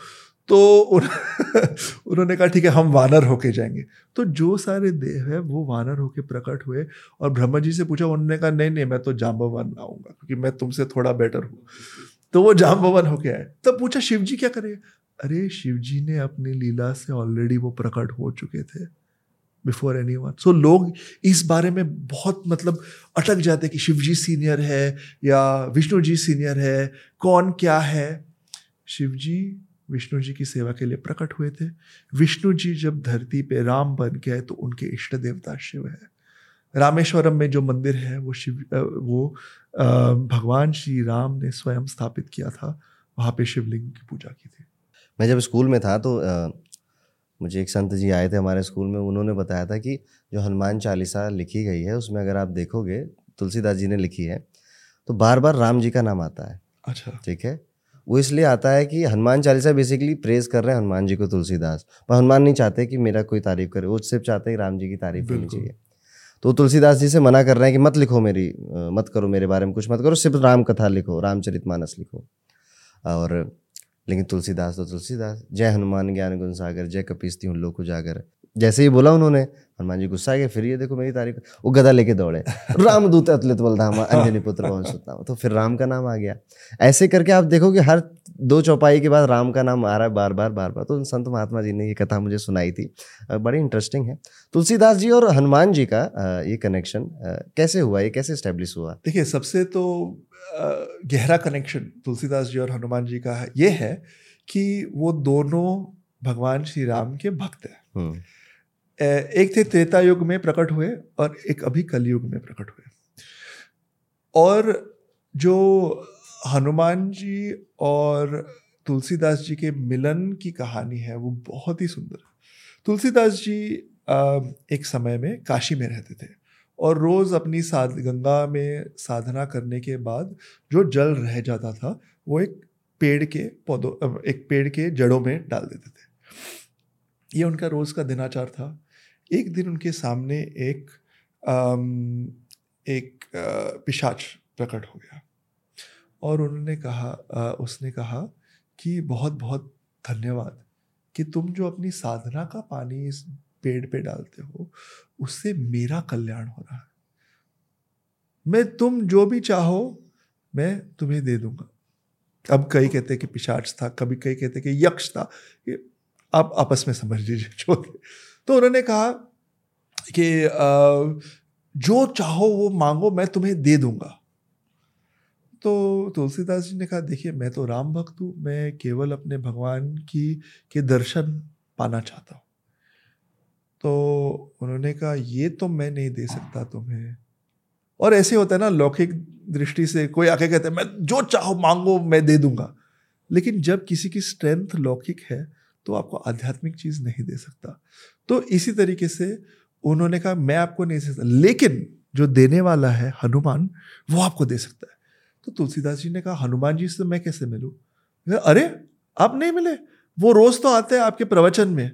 तो उन, *laughs* उन्होंने कहा ठीक है हम वानर होके जाएँगे। तो जो सारे देव है वो वानर होके प्रकट हुए और ब्रह्मा जी से पूछा उन्होंने कहा नहीं नहीं मैं तो जाम्बवन आऊँगा क्योंकि मैं तुमसे थोड़ा बेटर हूँ। तो वो जाम्बवन होके आए। तब पूछा शिव जी क्या करे अरे शिव जी ने अपनी लीला से ऑलरेडी वो प्रकट हो चुके थे। बिफोर एनी वन सो लोग इस बारे में बहुत मतलब अटक जाते कि शिव जी सीनियर है या विष्णु जी सीनियर है, कौन क्या है? शिव जी विष्णु जी की सेवा के लिए प्रकट हुए थे। विष्णु जी जब धरती पे राम बन गए तो उनके इष्ट देवता शिव है। रामेश्वरम में जो मंदिर है, वो शिव वो भगवान श्री राम ने स्वयं स्थापित किया था। वहाँ पे शिवलिंग की पूजा की थी। मैं जब स्कूल में था तो मुझे एक संत जी आए थे हमारे स्कूल में उन्होंने बताया था कि जो हनुमान चालीसा लिखी गई है उसमें अगर आप देखोगे तुलसीदास जी ने लिखी है तो बार बार राम जी का नाम आता है। अच्छा। ठीक है? वो इसलिए आता है कि हनुमान चालीसा बेसिकली प्रेज कर रहे हैं हनुमान जी को तुलसीदास। पर हनुमान नहीं चाहते कि मेरा कोई तारीफ़ करे वो सिर्फ़ चाहते हैं राम जी की तारीफ़ करनी चाहिए। तो तुलसीदास जी से मना कर रहे हैं कि मत लिखो मेरी मत करो मेरे बारे में कुछ मत करो सिर्फ़ राम कथा लिखो रामचरित मानस लिखो। और लेकिन तुलसीदास तो तुलसीदास। जय हनुमान ज्ञान गुण सागर जय कपीस्ती हूँ लोक उजागर जैसे ही बोला उन्होंने हनुमान जी गुस्सा गए फिर ये देखो मेरी तारीफ़ वो गदा लेके दौड़े। *laughs* राम रामदूत अतुलित बलधाम अंजनी पुत्र सुतनाम तो फिर राम का नाम आ गया। ऐसे करके आप देखोगे हर दो चौपाई के बाद राम का नाम आ रहा है बार बार बार बार। तो संत महात्मा जी ने ये कथा मुझे सुनाई थी। बड़ी इंटरेस्टिंग है। तुलसीदास जी और हनुमान जी का ये कनेक्शन कैसे हुआ ये कैसे स्टेब्लिश हुआ? देखिए सबसे तो गहरा कनेक्शन तुलसीदास जी और हनुमान जी का ये है कि वो दोनों भगवान श्री राम के भक्त हैं। हम्म। एक थे त्रेता युग में प्रकट हुए और एक अभी कलयुग में प्रकट हुए। और जो हनुमान जी और तुलसीदास जी के मिलन की कहानी है, वो बहुत ही सुंदर तुलसीदास जी एक समय में काशी में रहते थे और रोज़ अपनी साध, गंगा में साधना करने के बाद जो जल रह जाता था, वो एक पेड़ के पौधों एक पेड़ के जड़ों में डाल देते थे। ये उनका रोज़ का दिनाचार था। एक दिन उनके सामने एक आम, एक पिशाच प्रकट हो गया। और उन्होंने कहा आ, उसने कहा कि बहुत बहुत धन्यवाद कि तुम जो अपनी साधना का पानी इस पेड़ पे डालते हो उससे मेरा कल्याण हो रहा है। मैं तुम जो भी चाहो मैं तुम्हें दे दूँगा। अब कई कहते कि पिशाच था कभी कई कहते कि यक्ष था। आप आपस में समझ लीजिए जो तो उन्होंने कहा कि जो चाहो वो मांगो, मैं तुम्हें दे दूँगा. तो तुलसीदास जी ने कहा, देखिए, मैं तो राम भक्त हूँ, मैं केवल अपने भगवान की, के दर्शन पाना चाहता हूँ। तो उन्होंने कहा, ये तो मैं नहीं दे सकता तुम्हें। और ऐसे होता है ना, लौकिक दृष्टि से कोई आके कहते हैं, मैं जो चाहो मांगो, मैं दे दूँगा। लेकिन जब किसी की स्ट्रेंथ लौकिक है तो आपको आध्यात्मिक चीज़ नहीं दे सकता। तो इसी तरीके से उन्होंने कहा, मैं आपको नहीं दे सकता। लेकिन जो देने वाला है हनुमान, वो आपको दे सकता है। तो तुलसीदास जी ने कहा, हनुमान जी से मैं कैसे मिलूँ? अरे, आप नहीं मिले? वो रोज तो आते हैं आपके प्रवचन में।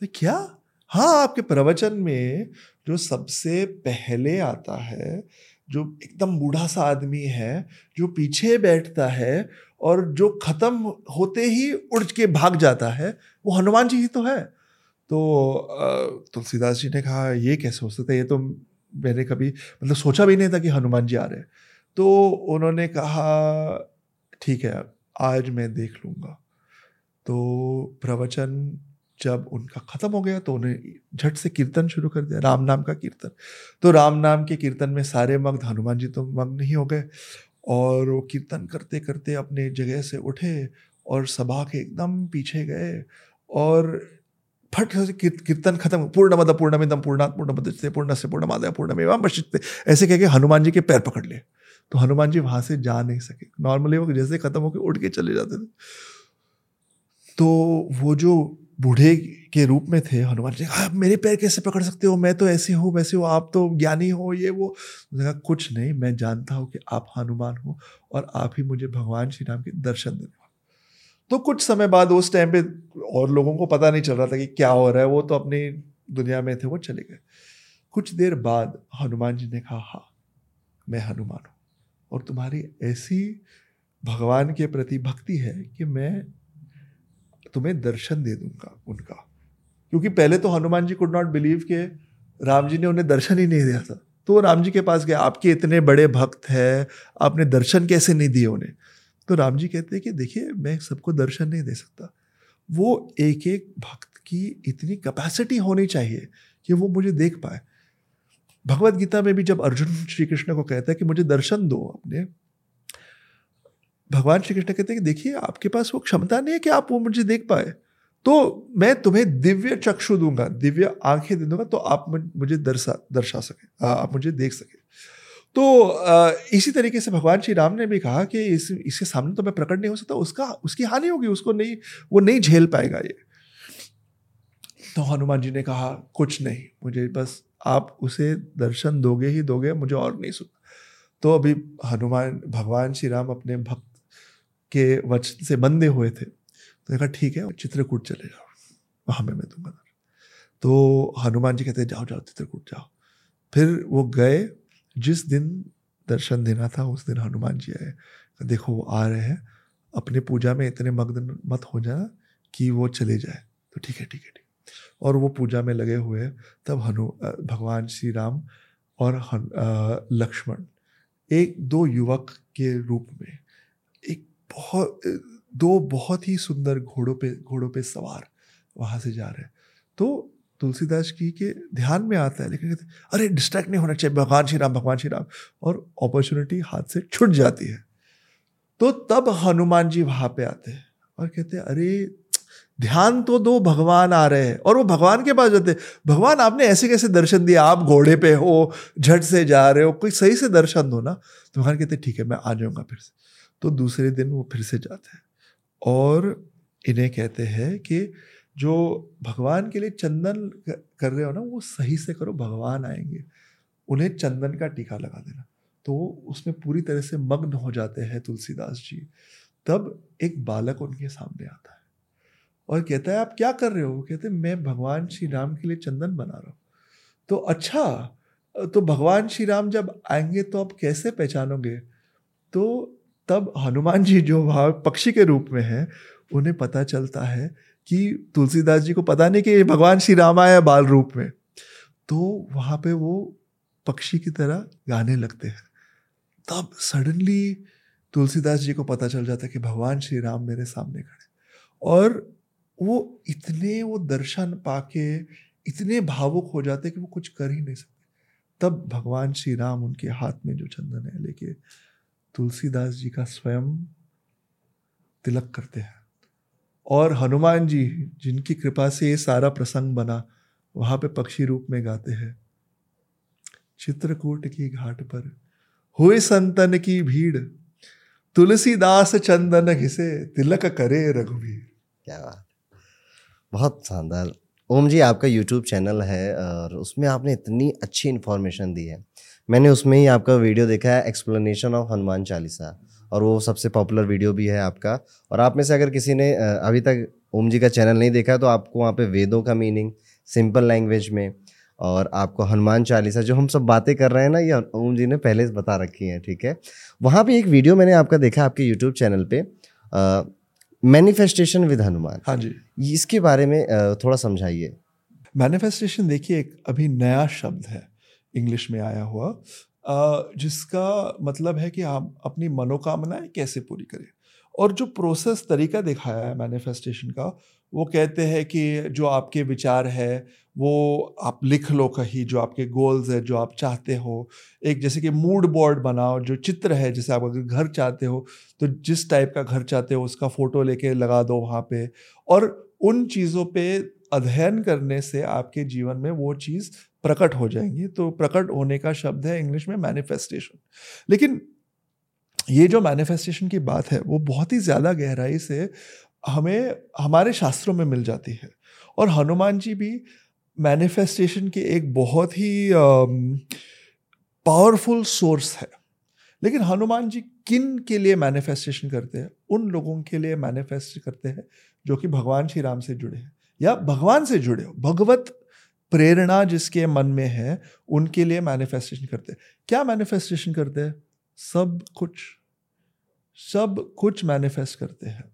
तो क्या? हाँ आपके प्रवचन में जो सबसे पहले आता है जो एकदम बूढ़ा सा आदमी है, जो पीछे बैठता है और जो खत्म होते ही उड़ के भाग जाता है, वो हनुमान जी ही तो है। तो तुलसीदास जी ने कहा, ये कैसे हो सकता है? ये तो मैंने कभी मतलब सोचा भी नहीं था कि हनुमान जी आ रहे तो उन्होंने कहा, ठीक है, आज मैं देख लूँगा। तो प्रवचन जब उनका ख़त्म हो गया तो उन्हें झट से कीर्तन शुरू कर दिया, राम नाम का कीर्तन। तो राम नाम के कीर्तन में सारे मग्न, हनुमान जी तो मग्न ही हो गए और वो कीर्तन करते करते अपने जगह से उठे और सभा के एकदम पीछे गए और फट से कीर्तन खत्म, पूर्ण मद पूर्णमिदम पूर्णात् पूर्णमदस्ते पूर्ण से पूर्णमादय पूर्णमेवाम पश्चित ऐसे कह के हनुमान जी के पैर पकड़ लिए। तो हनुमान जी वहाँ से जा नहीं सके। नॉर्मली वो जैसे खत्म होकर उठ के चले जाते थे। तो वो जो बूढ़े के रूप में थे, हनुमान जी आप मेरे पैर कैसे पकड़ सकते हो? मैं तो ऐसे हूँ, वैसे हो, आप तो ज्ञानी हो, ये वो। कहा, कुछ नहीं, मैं जानता हूँ कि आप हनुमान हो और आप ही मुझे भगवान श्री राम के दर्शन देने तो कुछ समय बाद उस टाइम पे और लोगों को पता नहीं चल रहा था कि क्या हो रहा है, वो तो अपनी दुनिया में थे, वो चले गए। कुछ देर बाद हनुमान जी ने कहा हाँ मैं हनुमान हूँ और तुम्हारी ऐसी भगवान के प्रति भक्ति है कि मैं तुम्हें दर्शन दे दूँगा उनका। क्योंकि पहले तो Hanuman ji could not believe के राम जी ने उन्हें दर्शन ही नहीं दिया था। तो वो राम जी के पास गए, आपके इतने बड़े भक्त हैं, आपने दर्शन कैसे नहीं दिए उन्हें? तो राम जी कहते हैं कि, देखिए, मैं सबको दर्शन नहीं दे सकता। वो एक एक भक्त की इतनी कैपेसिटी होनी चाहिए कि वो मुझे देख पाए। भगवत गीता में भी जब अर्जुन श्री कृष्ण को कहता है कि मुझे दर्शन दो अपने भगवान श्री कृष्ण कहते हैं कि देखिए, आपके पास वो क्षमता नहीं है कि आप वो मुझे देख पाए। तो मैं तुम्हें दिव्य चक्षु दूँगा, दिव्य आँखें दे दूँगा तो आप मुझे दर्शा दर्शा सके आप मुझे देख सके। तो इसी तरीके से भगवान श्री राम ने भी कहा कि इस, इसके सामने तो मैं प्रकट नहीं हो सकता, उसका, उसकी हानि होगी, उसको नहीं, वो नहीं झेल पाएगा ये। तो हनुमान जी ने कहा, कुछ नहीं, मुझे बस आप उसे दर्शन दोगे ही दोगे, मुझे और नहीं सुनना। तो अभी हनुमान, भगवान श्री राम अपने भक्त के वचन से बंधे हुए थे। तो देखा, ठीक है, चित्रकूट चले जाओ। वहाँ में मैं दूँगा तो हनुमान जी कहते, जाओ जाओ, चित्रकूट जाओ। फिर वो गए। जिस दिन दर्शन देना था, उस दिन हनुमान जी आए। देखो, वो आ रहे हैं। अपने पूजा में इतने मग्न मत हो जाना कि वो चले जाए। तो ठीक है ठीक है, ठीक और वो पूजा में लगे हुए तब हनु भगवान श्री राम और लक्ष्मण एक दो युवक के रूप में बहुत, दो बहुत ही सुंदर घोड़ों पे घोड़ों पे सवार वहाँ से जा रहे हैं। तो तुलसीदास जी के ध्यान में आता है, लेकिन अरे डिस्ट्रैक्ट नहीं होना चाहिए, भगवान श्री राम, भगवान श्री राम। और अपॉर्चुनिटी हाथ से छुट जाती है। तो तब हनुमान जी वहाँ पे आते हैं और कहते हैं, अरे, ध्यान तो दो, भगवान आ रहे हैं। और वो भगवान के पास जाते भगवान, आपने ऐसे कैसे दर्शन दिया? आप घोड़े पे हो, झट से जा रहे हो, कोई सही से दर्शन दो ना। तो भगवान कहते ठीक है, मैं आ जाऊँगा फिर से। तो दूसरे दिन वो फिर से जाते हैं। और इन्हें कहते हैं कि जो भगवान के लिए चंदन कर रहे हो ना, वो सही से करो, भगवान आएँगे। उन्हें चंदन का टीका लगा देना। तो उसमें पूरी तरह से मग्न हो जाते हैं तुलसीदास जी। तब एक बालक उनके सामने आता है और कहता है, आप क्या कर रहे हो? कहते मैं भगवान श्री राम के लिए चंदन बना रहा हूँ। तो अच्छा तो भगवान श्री राम जब आएँगे तो आप कैसे पहचानोगे? तो तब हनुमान जी जो वहाँ पक्षी के रूप में हैं, उन्हें पता चलता है कि तुलसीदास जी को पता नहीं कि भगवान श्री राम आया बाल रूप में। तो वहाँ पे वो पक्षी की तरह गाने लगते हैं। तब सडनली तुलसीदास जी को पता चल जाता है कि भगवान श्री राम मेरे सामने खड़े और वो इतने, वो दर्शन पाके इतने भावुक हो जाते कि वो कुछ कर ही नहीं सकते। तब भगवान श्री राम उनके हाथ में जो चंदन है लेके तुलसीदास जी का स्वयं तिलक करते हैं। और हनुमान जी, जिनकी कृपा से ये सारा प्रसंग बना, वहाँ पे पक्षी रूप में गाते हैं। चित्रकूट की घाट पर हुए संतन की भीड़, तुलसीदास चंदन घिसे, तिलक करे रघुवीर। क्या बात। बहुत शानदार। ओम जी, आपका यूट्यूब चैनल है और उसमें आपने इतनी अच्छी इन्फॉर्मेशन दी है। मैंने उसमें ही आपका वीडियो देखा है एक्सप्लेनेशन ऑफ़ हनुमान चालीसा और वो सबसे पॉपुलर वीडियो भी है आपका। और आप में से अगर किसी ने अभी तक ओम जी का चैनल नहीं देखा है तो आपको वहाँ पे वेदों का मीनिंग सिंपल लैंग्वेज में और आपको हनुमान चालीसा जो हम सब बातें कर रहे हैं ना ये ओम जी ने पहले से बता रखी हैं ठीक है? वहाँ पे एक वीडियो मैंने आपका देखा आपके यूट्यूब चैनल पे मैनिफेस्टेशन विद हनुमान हाँ जी। इसके बारे में थोड़ा समझाइए। मैनिफेस्टेशन देखिए एक अभी नया शब्द है। इंग्लिश में आया हुआ जिसका मतलब है कि हम अपनी मनोकामनाएँ कैसे पूरी करें। और जो प्रोसेस तरीका दिखाया है मैनिफेस्टेशन का, वो कहते हैं कि जो आपके विचार है, वो आप लिख लो कहीं, जो आपके गोल्स है, जो आप चाहते हो। एक जैसे कि मूड बोर्ड बनाओ, जो चित्र है, जैसे आप अगर घर चाहते हो तो जिस टाइप का घर चाहते हो, उसका फ़ोटो लेके लगा दो वहाँ पे। और उन चीज़ों पे अध्ययन करने से आपके जीवन में वो चीज़ प्रकट हो जाएँगी तो प्रकट होने का शब्द है इंग्लिश में मैनिफेस्टेशन लेकिन ये जो मैनिफेस्टेशन की बात है, वो बहुत ही ज़्यादा गहराई से हमें, हमारे शास्त्रों में मिल जाती है। और हनुमान जी भी मैनिफेस्टेशन के एक बहुत ही पावरफुल सोर्स है। लेकिन हनुमान जी किन के लिए मैनिफेस्टेशन करते हैं? उन लोगों के लिए मैनिफेस्ट करते हैं, जो कि भगवान श्री राम से जुड़े हैं। या भगवान से जुड़े हो, भगवत प्रेरणा जिसके मन में है, उनके लिए मैनिफेस्टेशन करते हैं। क्या मैनिफेस्टेशन करते हैं? सब कुछ सब कुछ मैनिफेस्ट करते हैं।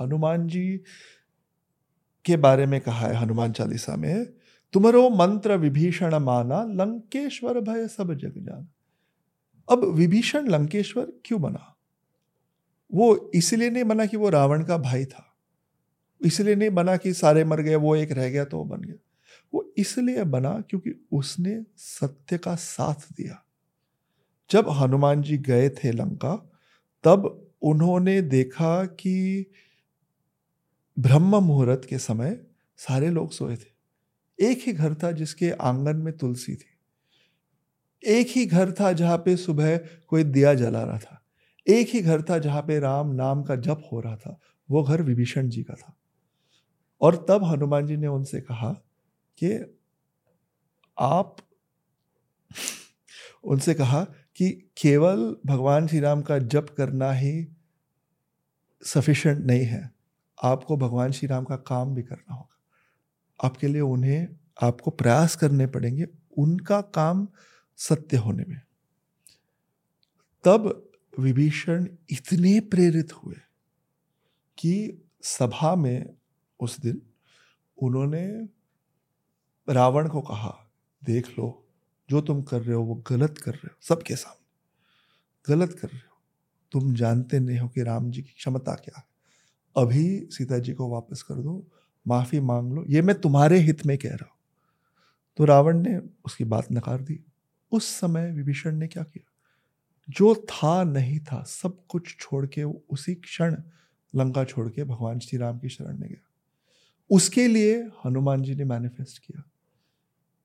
हनुमान जी के बारे में कहा है हनुमान चालीसा में, तुम्हारो मंत्र विभीषण माना, लंकेश्वर भय सब जग जान। अब विभीषण लंकेश्वर क्यों बना? वो इसलिए नहीं बना कि वो रावण का भाई था। इसलिए नहीं बना कि सारे मर गए, वो एक रह गया तो वो बन गया। वो इसलिए बना क्योंकि उसने सत्य का साथ दिया। जब हनुमान जी गए थे लंका, तब उन्होंने देखा कि ब्रह्म मुहूर्त के समय सारे लोग सोए थे। एक ही घर था जिसके आँगन में तुलसी थी। एक ही घर था जहाँ पे सुबह कोई दिया जला रहा था। एक ही घर था जहाँ पे राम नाम का जप हो रहा था। वो घर विभीषण जी का था। और तब हनुमान जी ने उनसे कहा कि आप उनसे कहा कि केवल भगवान श्री राम का जप करना ही सफिशेंट नहीं है। आपको भगवान श्री राम का काम भी करना होगा। आपके लिए उन्हें, आपको प्रयास करने पड़ेंगे उनका काम सत्य होने में। तब विभीषण इतने प्रेरित हुए कि सभा में उस दिन उन्होंने रावण को कहा, देख लो, जो तुम कर रहे हो वो गलत कर रहे हो, सबके सामने। गलत कर रहे हो। तुम जानते नहीं हो कि राम जी की क्षमता क्या है। अभी सीता जी को वापस कर दो, माफ़ी मांग लो। ये मैं तुम्हारे हित में कह रहा हूँ। तो रावण ने उसकी बात नकार दी। उस समय विभीषण ने क्या किया? जो था नहीं था, सब कुछ छोड़ के उसी क्षण लंका छोड़ के भगवान श्री राम की शरण में गया। उसके लिए हनुमान जी ने मैनिफेस्ट किया।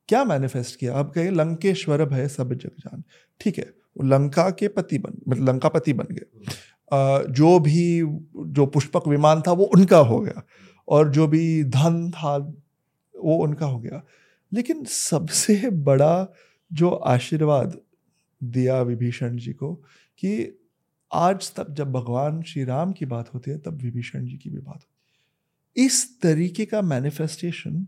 क्या मैनिफेस्ट किया? अब कहे, लंकेश्वर भय सब जग जान। ठीक है लंका के पति बन मतलब लंका पति बन गए। जो भी, जो पुष्पक विमान था वो उनका हो गया। और जो भी धन था, वो उनका हो गया। लेकिन सबसे बड़ा जो आशीर्वाद दिया विभीषण जी को कि आज तक जब भगवान श्री राम की बात होती है, तब विभीषण जी की भी बात होती है। इस तरीके का मैनिफेस्टेशन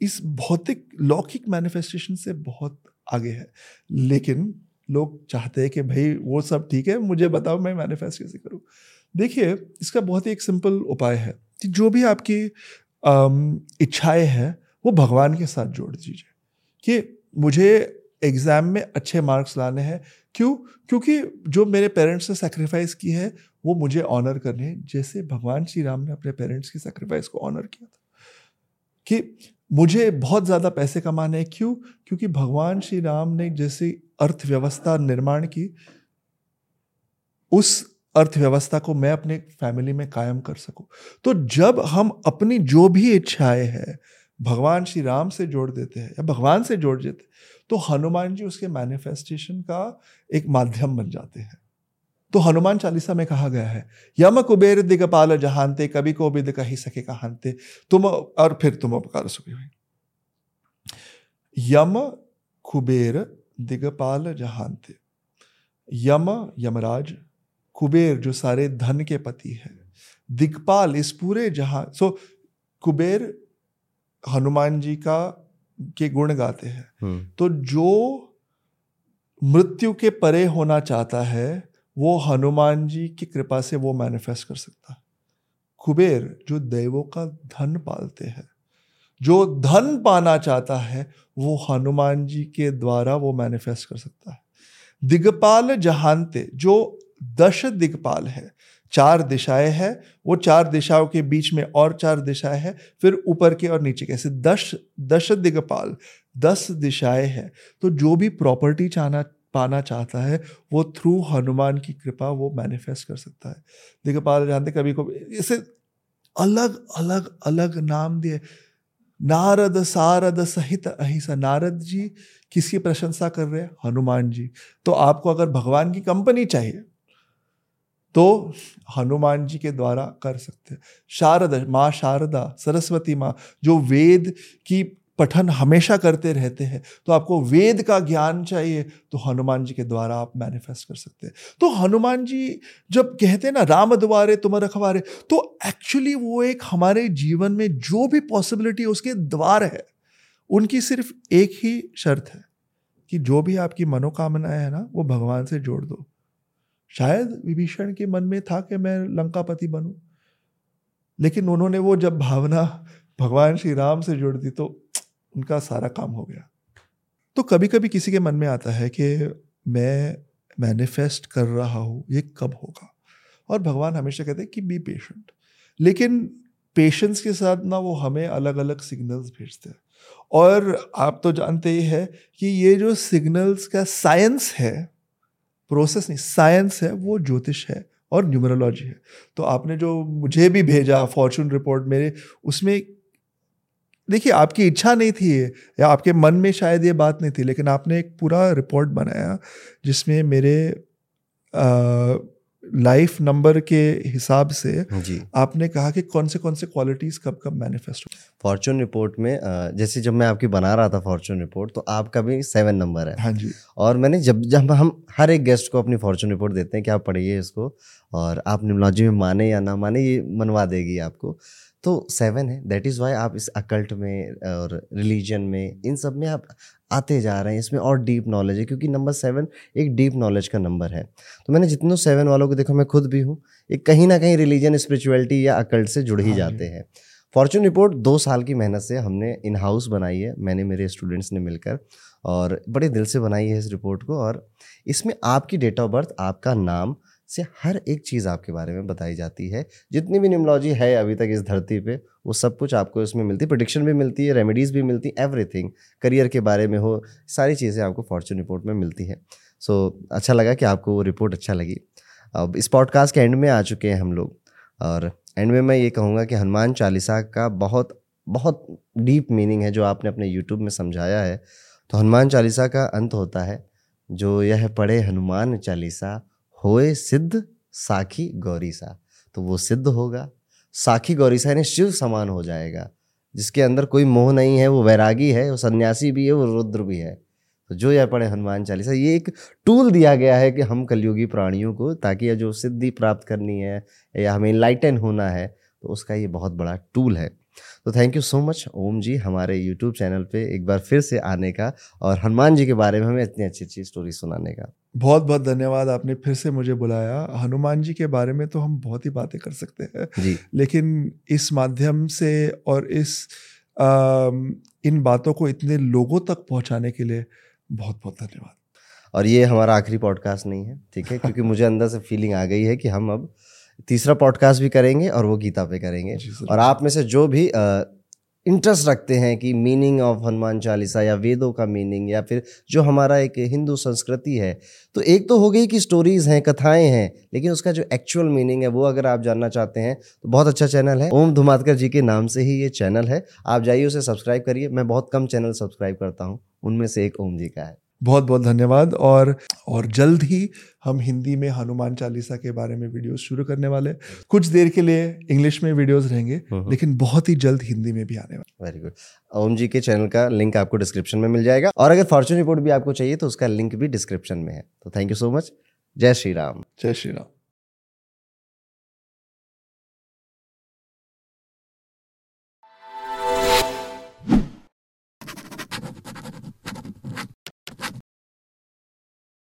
इस भौतिक, लौकिक मैनिफेस्टेशन से बहुत आगे है। लेकिन लोग चाहते हैं कि भाई वो सब ठीक है, मुझे बताओ मैं मैनिफेस्ट कैसे करूँ? देखिए, इसका बहुत ही एक सिंपल उपाय है कि जो भी आपकी इच्छाएँ हैं, वो भगवान के साथ जोड़ दीजिए कि मुझे एग्ज़ाम में अच्छे मार्क्स लाने हैं। क्यों? क्योंकि जो मेरे पेरेंट्स ने सेक्रीफाइस की है, वो मुझे ऑनर करने हैं। जैसे भगवान श्री राम ने अपने पेरेंट्स की सेक्रीफाइस को ऑनर किया था कि मुझे बहुत ज़्यादा पैसे कमाने हैं। क्यों? क्योंकि भगवान श्री राम ने जैसे अर्थव्यवस्था निर्माण की, उस अर्थव्यवस्था को मैं अपने फैमिली में कायम कर सकूँ। तो जब हम अपनी जो भी इच्छाएँ हैं, भगवान श्री राम से जोड़ देते हैं या भगवान से जोड़ देते हैं तो हनुमान जी उसके मैनिफेस्टेशन का एक माध्यम बन जाते हैं। तो हनुमान चालीसा में कहा गया है यम कुबेर दिगपाल जहानते कभी को बिद कही सके कहानते तुम और फिर तुम उपकार सुखी हुई। यम कुबेर दिगपाल जहानते यम यमराज कुबेर जो सारे धन के पति है दिगपाल इस पूरे जहाँ सो कुबेर हनुमान जी का के गुण गाते हैं। हम्म, तो जो मृत्यु के परे होना चाहता है वो हनुमान जी की कृपा से वो मैनिफेस्ट कर सकता है। कुबेर जो देवों का धन पालते हैं, जो धन पाना चाहता है, वो हनुमान जी के द्वारा वो मैनिफेस्ट कर सकता है। दिग्पाल जहानते जो दश दिगपाल है, चार दिशाएँ हैं, वो चार दिशाओं के बीच में और चार दिशाएँ हैं, फिर ऊपर के और नीचे के, ऐसे दश दश दिगपाल, दस दिशाएँ हैं तो जो भी प्रॉपर्टी चाहना पाना चाहता है, वो थ्रू हनुमान की कृपा वो मैनिफेस्ट कर सकता है। दिगपाल जानते कभी को, इसे अलग अलग अलग नाम दिए। नारद, सारद सहित अहिंसा। नारद जी किसकी प्रशंसा कर रहे हैं? हनुमान जी। तो आपको अगर भगवान की कंपनी चाहिए तो हनुमान जी के द्वारा कर सकते हैं। शारद, माँ शारदा, सरस्वती माँ, जो वेद की पठन हमेशा करते रहते हैं तो आपको वेद का ज्ञान चाहिए तो हनुमान जी के द्वारा आप मैनिफेस्ट कर सकते हैं। तो हनुमान जी जब कहते हैं ना, राम द्वारे तुम रखवारे तो एक्चुअली वो एक हमारे जीवन में जो भी पॉसिबिलिटी उसके द्वार है, उनकी सिर्फ़ एक ही शर्त है कि जो भी आपकी मनोकामनाएँ है ना, वो भगवान से जोड़ दो। शायद विभीषण के मन में था कि मैं लंकापति बनूं, लेकिन उन्होंने वो जब भावना भगवान श्री राम से जोड़ दी तो उनका सारा काम हो गया। तो कभी कभी किसी के मन में आता है कि मैं मैनिफेस्ट कर रहा हूँ, ये कब होगा? और भगवान हमेशा कहते हैं कि बी पेशेंट लेकिन पेशेंस के साथ ना वो हमें अलग अलग सिग्नल्स भेजते हैं। और आप तो जानते ही है कि ये जो सिग्नल्स का साइंस है प्रोसेस नहीं साइंस है, वो ज्योतिष है और न्यूमरोलॉजी है। तो आपने जो मुझे भी भेजा फॉर्चून रिपोर्ट मेरे, उसमें देखिए आपकी इच्छा नहीं थी ये आपके मन में शायद ये बात नहीं थी लेकिन आपने एक पूरा रिपोर्ट बनाया जिसमें मेरे लाइफ नंबर के हिसाब से जी। आपने कहा कि कौन से कौन से क्वालिटीज कब कब मैनिफेस्ट हो फॉर्चून रिपोर्ट में जैसे जब मैं आपकी बना रहा था फॉर्चून रिपोर्ट तो आपका भी सेवन नंबर है। हाँ जी। और मैंने जब जब हम हर एक गेस्ट को अपनी फॉर्चून रिपोर्ट देते हैं कि आप पढ़िए इसको और आप न्यूमोलॉजी में माने या ना माने ये मनवा देगी आपको। तो सेवन है। दैट इज़ वाई आप इस अकल्ट में और रिलीजन में इन सब में आप आते जा रहे हैं। इसमें और डीप नॉलेज है क्योंकि नंबर सेवन एक डीप नॉलेज का नंबर है। तो मैंने जितनों सेवन वालों को देखा मैं खुद भी हूँ। एक कहीं ना कहीं रिलीजन स्पिरिचुअलिटी या अकल्ट से जुड़ ही हाँ जाते हैं। फॉर्चून रिपोर्ट दो साल की मेहनत से हमने इन हाउस बनाई है। मैंने मेरे स्टूडेंट्स ने मिलकर और बड़े दिल से बनाई है इस रिपोर्ट को। और इसमें आपकी डेट ऑफ़ बर्थ आपका नाम से हर एक चीज़ आपके बारे में बताई जाती है। जितनी भी न्यूमोलॉजी है अभी तक इस धरती पे वो सब कुछ आपको इसमें मिलती है। प्रोडिक्शन भी मिलती है रेमेडीज़ भी मिलती है एवरीथिंग करियर के बारे में हो सारी चीज़ें आपको फॉर्चून रिपोर्ट में मिलती है। सो so, अच्छा लगा कि आपको वो रिपोर्ट अच्छा लगी। अब इस पॉडकास्ट के एंड में आ चुके हैं हम लोग और एंड में मैं ये कहूँगा कि हनुमान चालीसा का बहुत बहुत डीप मीनिंग है जो आपने अपने यूट्यूब में समझाया है। तो हनुमान चालीसा का अंत होता है जो यह पढ़े हनुमान चालीसा होए सिद्ध साखी गौरी सा तो वो सिद्ध होगा। साखी गौरी सा यानी शिव समान हो जाएगा। जिसके अंदर कोई मोह नहीं है, वो वैरागी है, वो सन्यासी भी है, वो रुद्र भी है। तो जो यह पढ़े हनुमान चालीसा, ये एक टूल दिया गया है कि हम कलयुगी प्राणियों को, ताकि यह जो सिद्धि प्राप्त करनी है, या हमें इनलाइटन होना है तो उसका ये बहुत बड़ा टूल है। तो thank you so much Om ji, हमारे यूट्यूब चैनल पे एक बार फिर से आने का, और हनुमान जी के बारे में हमें इतनी अच्छी अच्छी स्टोरी सुनाने का। बहुत बहुत धन्यवाद आपने फिर से मुझे बुलाया। हनुमान जी के बारे में तो हम बहुत ही बातें कर सकते हैं। लेकिन इस माध्यम से और इस अम, इन बातों को इतने लोगों तक पहुँचाने के लिए बहुत बहुत धन्यवाद। और ये हमारा आखिरी पॉडकास्ट नहीं है ठीक है? क्योंकि मुझे अंदर से फीलिंग आ गई है कि हम अब तीसरा पॉडकास्ट भी करेंगे और वो गीता पे करेंगे। और आप में से जो भी इंटरेस्ट रखते हैं कि मीनिंग ऑफ़ हनुमान चालीसा या वेदों का मीनिंग या फिर जो हमारा एक हिंदू संस्कृति है। तो एक तो हो गई कि स्टोरीज हैं, कथाएँ हैं, लेकिन उसका जो एक्चुअल मीनिंग है वो अगर आप जानना चाहते हैं तो बहुत अच्छा चैनल है। ओम धुमातकर जी के नाम से ही ये चैनल है। आप जाइए, उसे सब्सक्राइब करिए। मैं बहुत कम चैनल सब्सक्राइब करता हूँ। उनमें से एक ओम जी का है। बहुत बहुत धन्यवाद। और और जल्द ही हम हिंदी में हनुमान चालीसा के बारे में वीडियोस शुरू करने वाले कुछ देर के लिए इंग्लिश में वीडियोस रहेंगे। लेकिन बहुत ही जल्द हिंदी में भी आने वाले वेरी गुड ओम जी के चैनल का लिंक आपको डिस्क्रिप्शन में मिल जाएगा। और अगर फॉर्चून रिपोर्ट भी आपको चाहिए तो उसका लिंक भी डिस्क्रिप्शन में है। तो थैंक यू सो मच। जय श्री राम। जय श्री राम।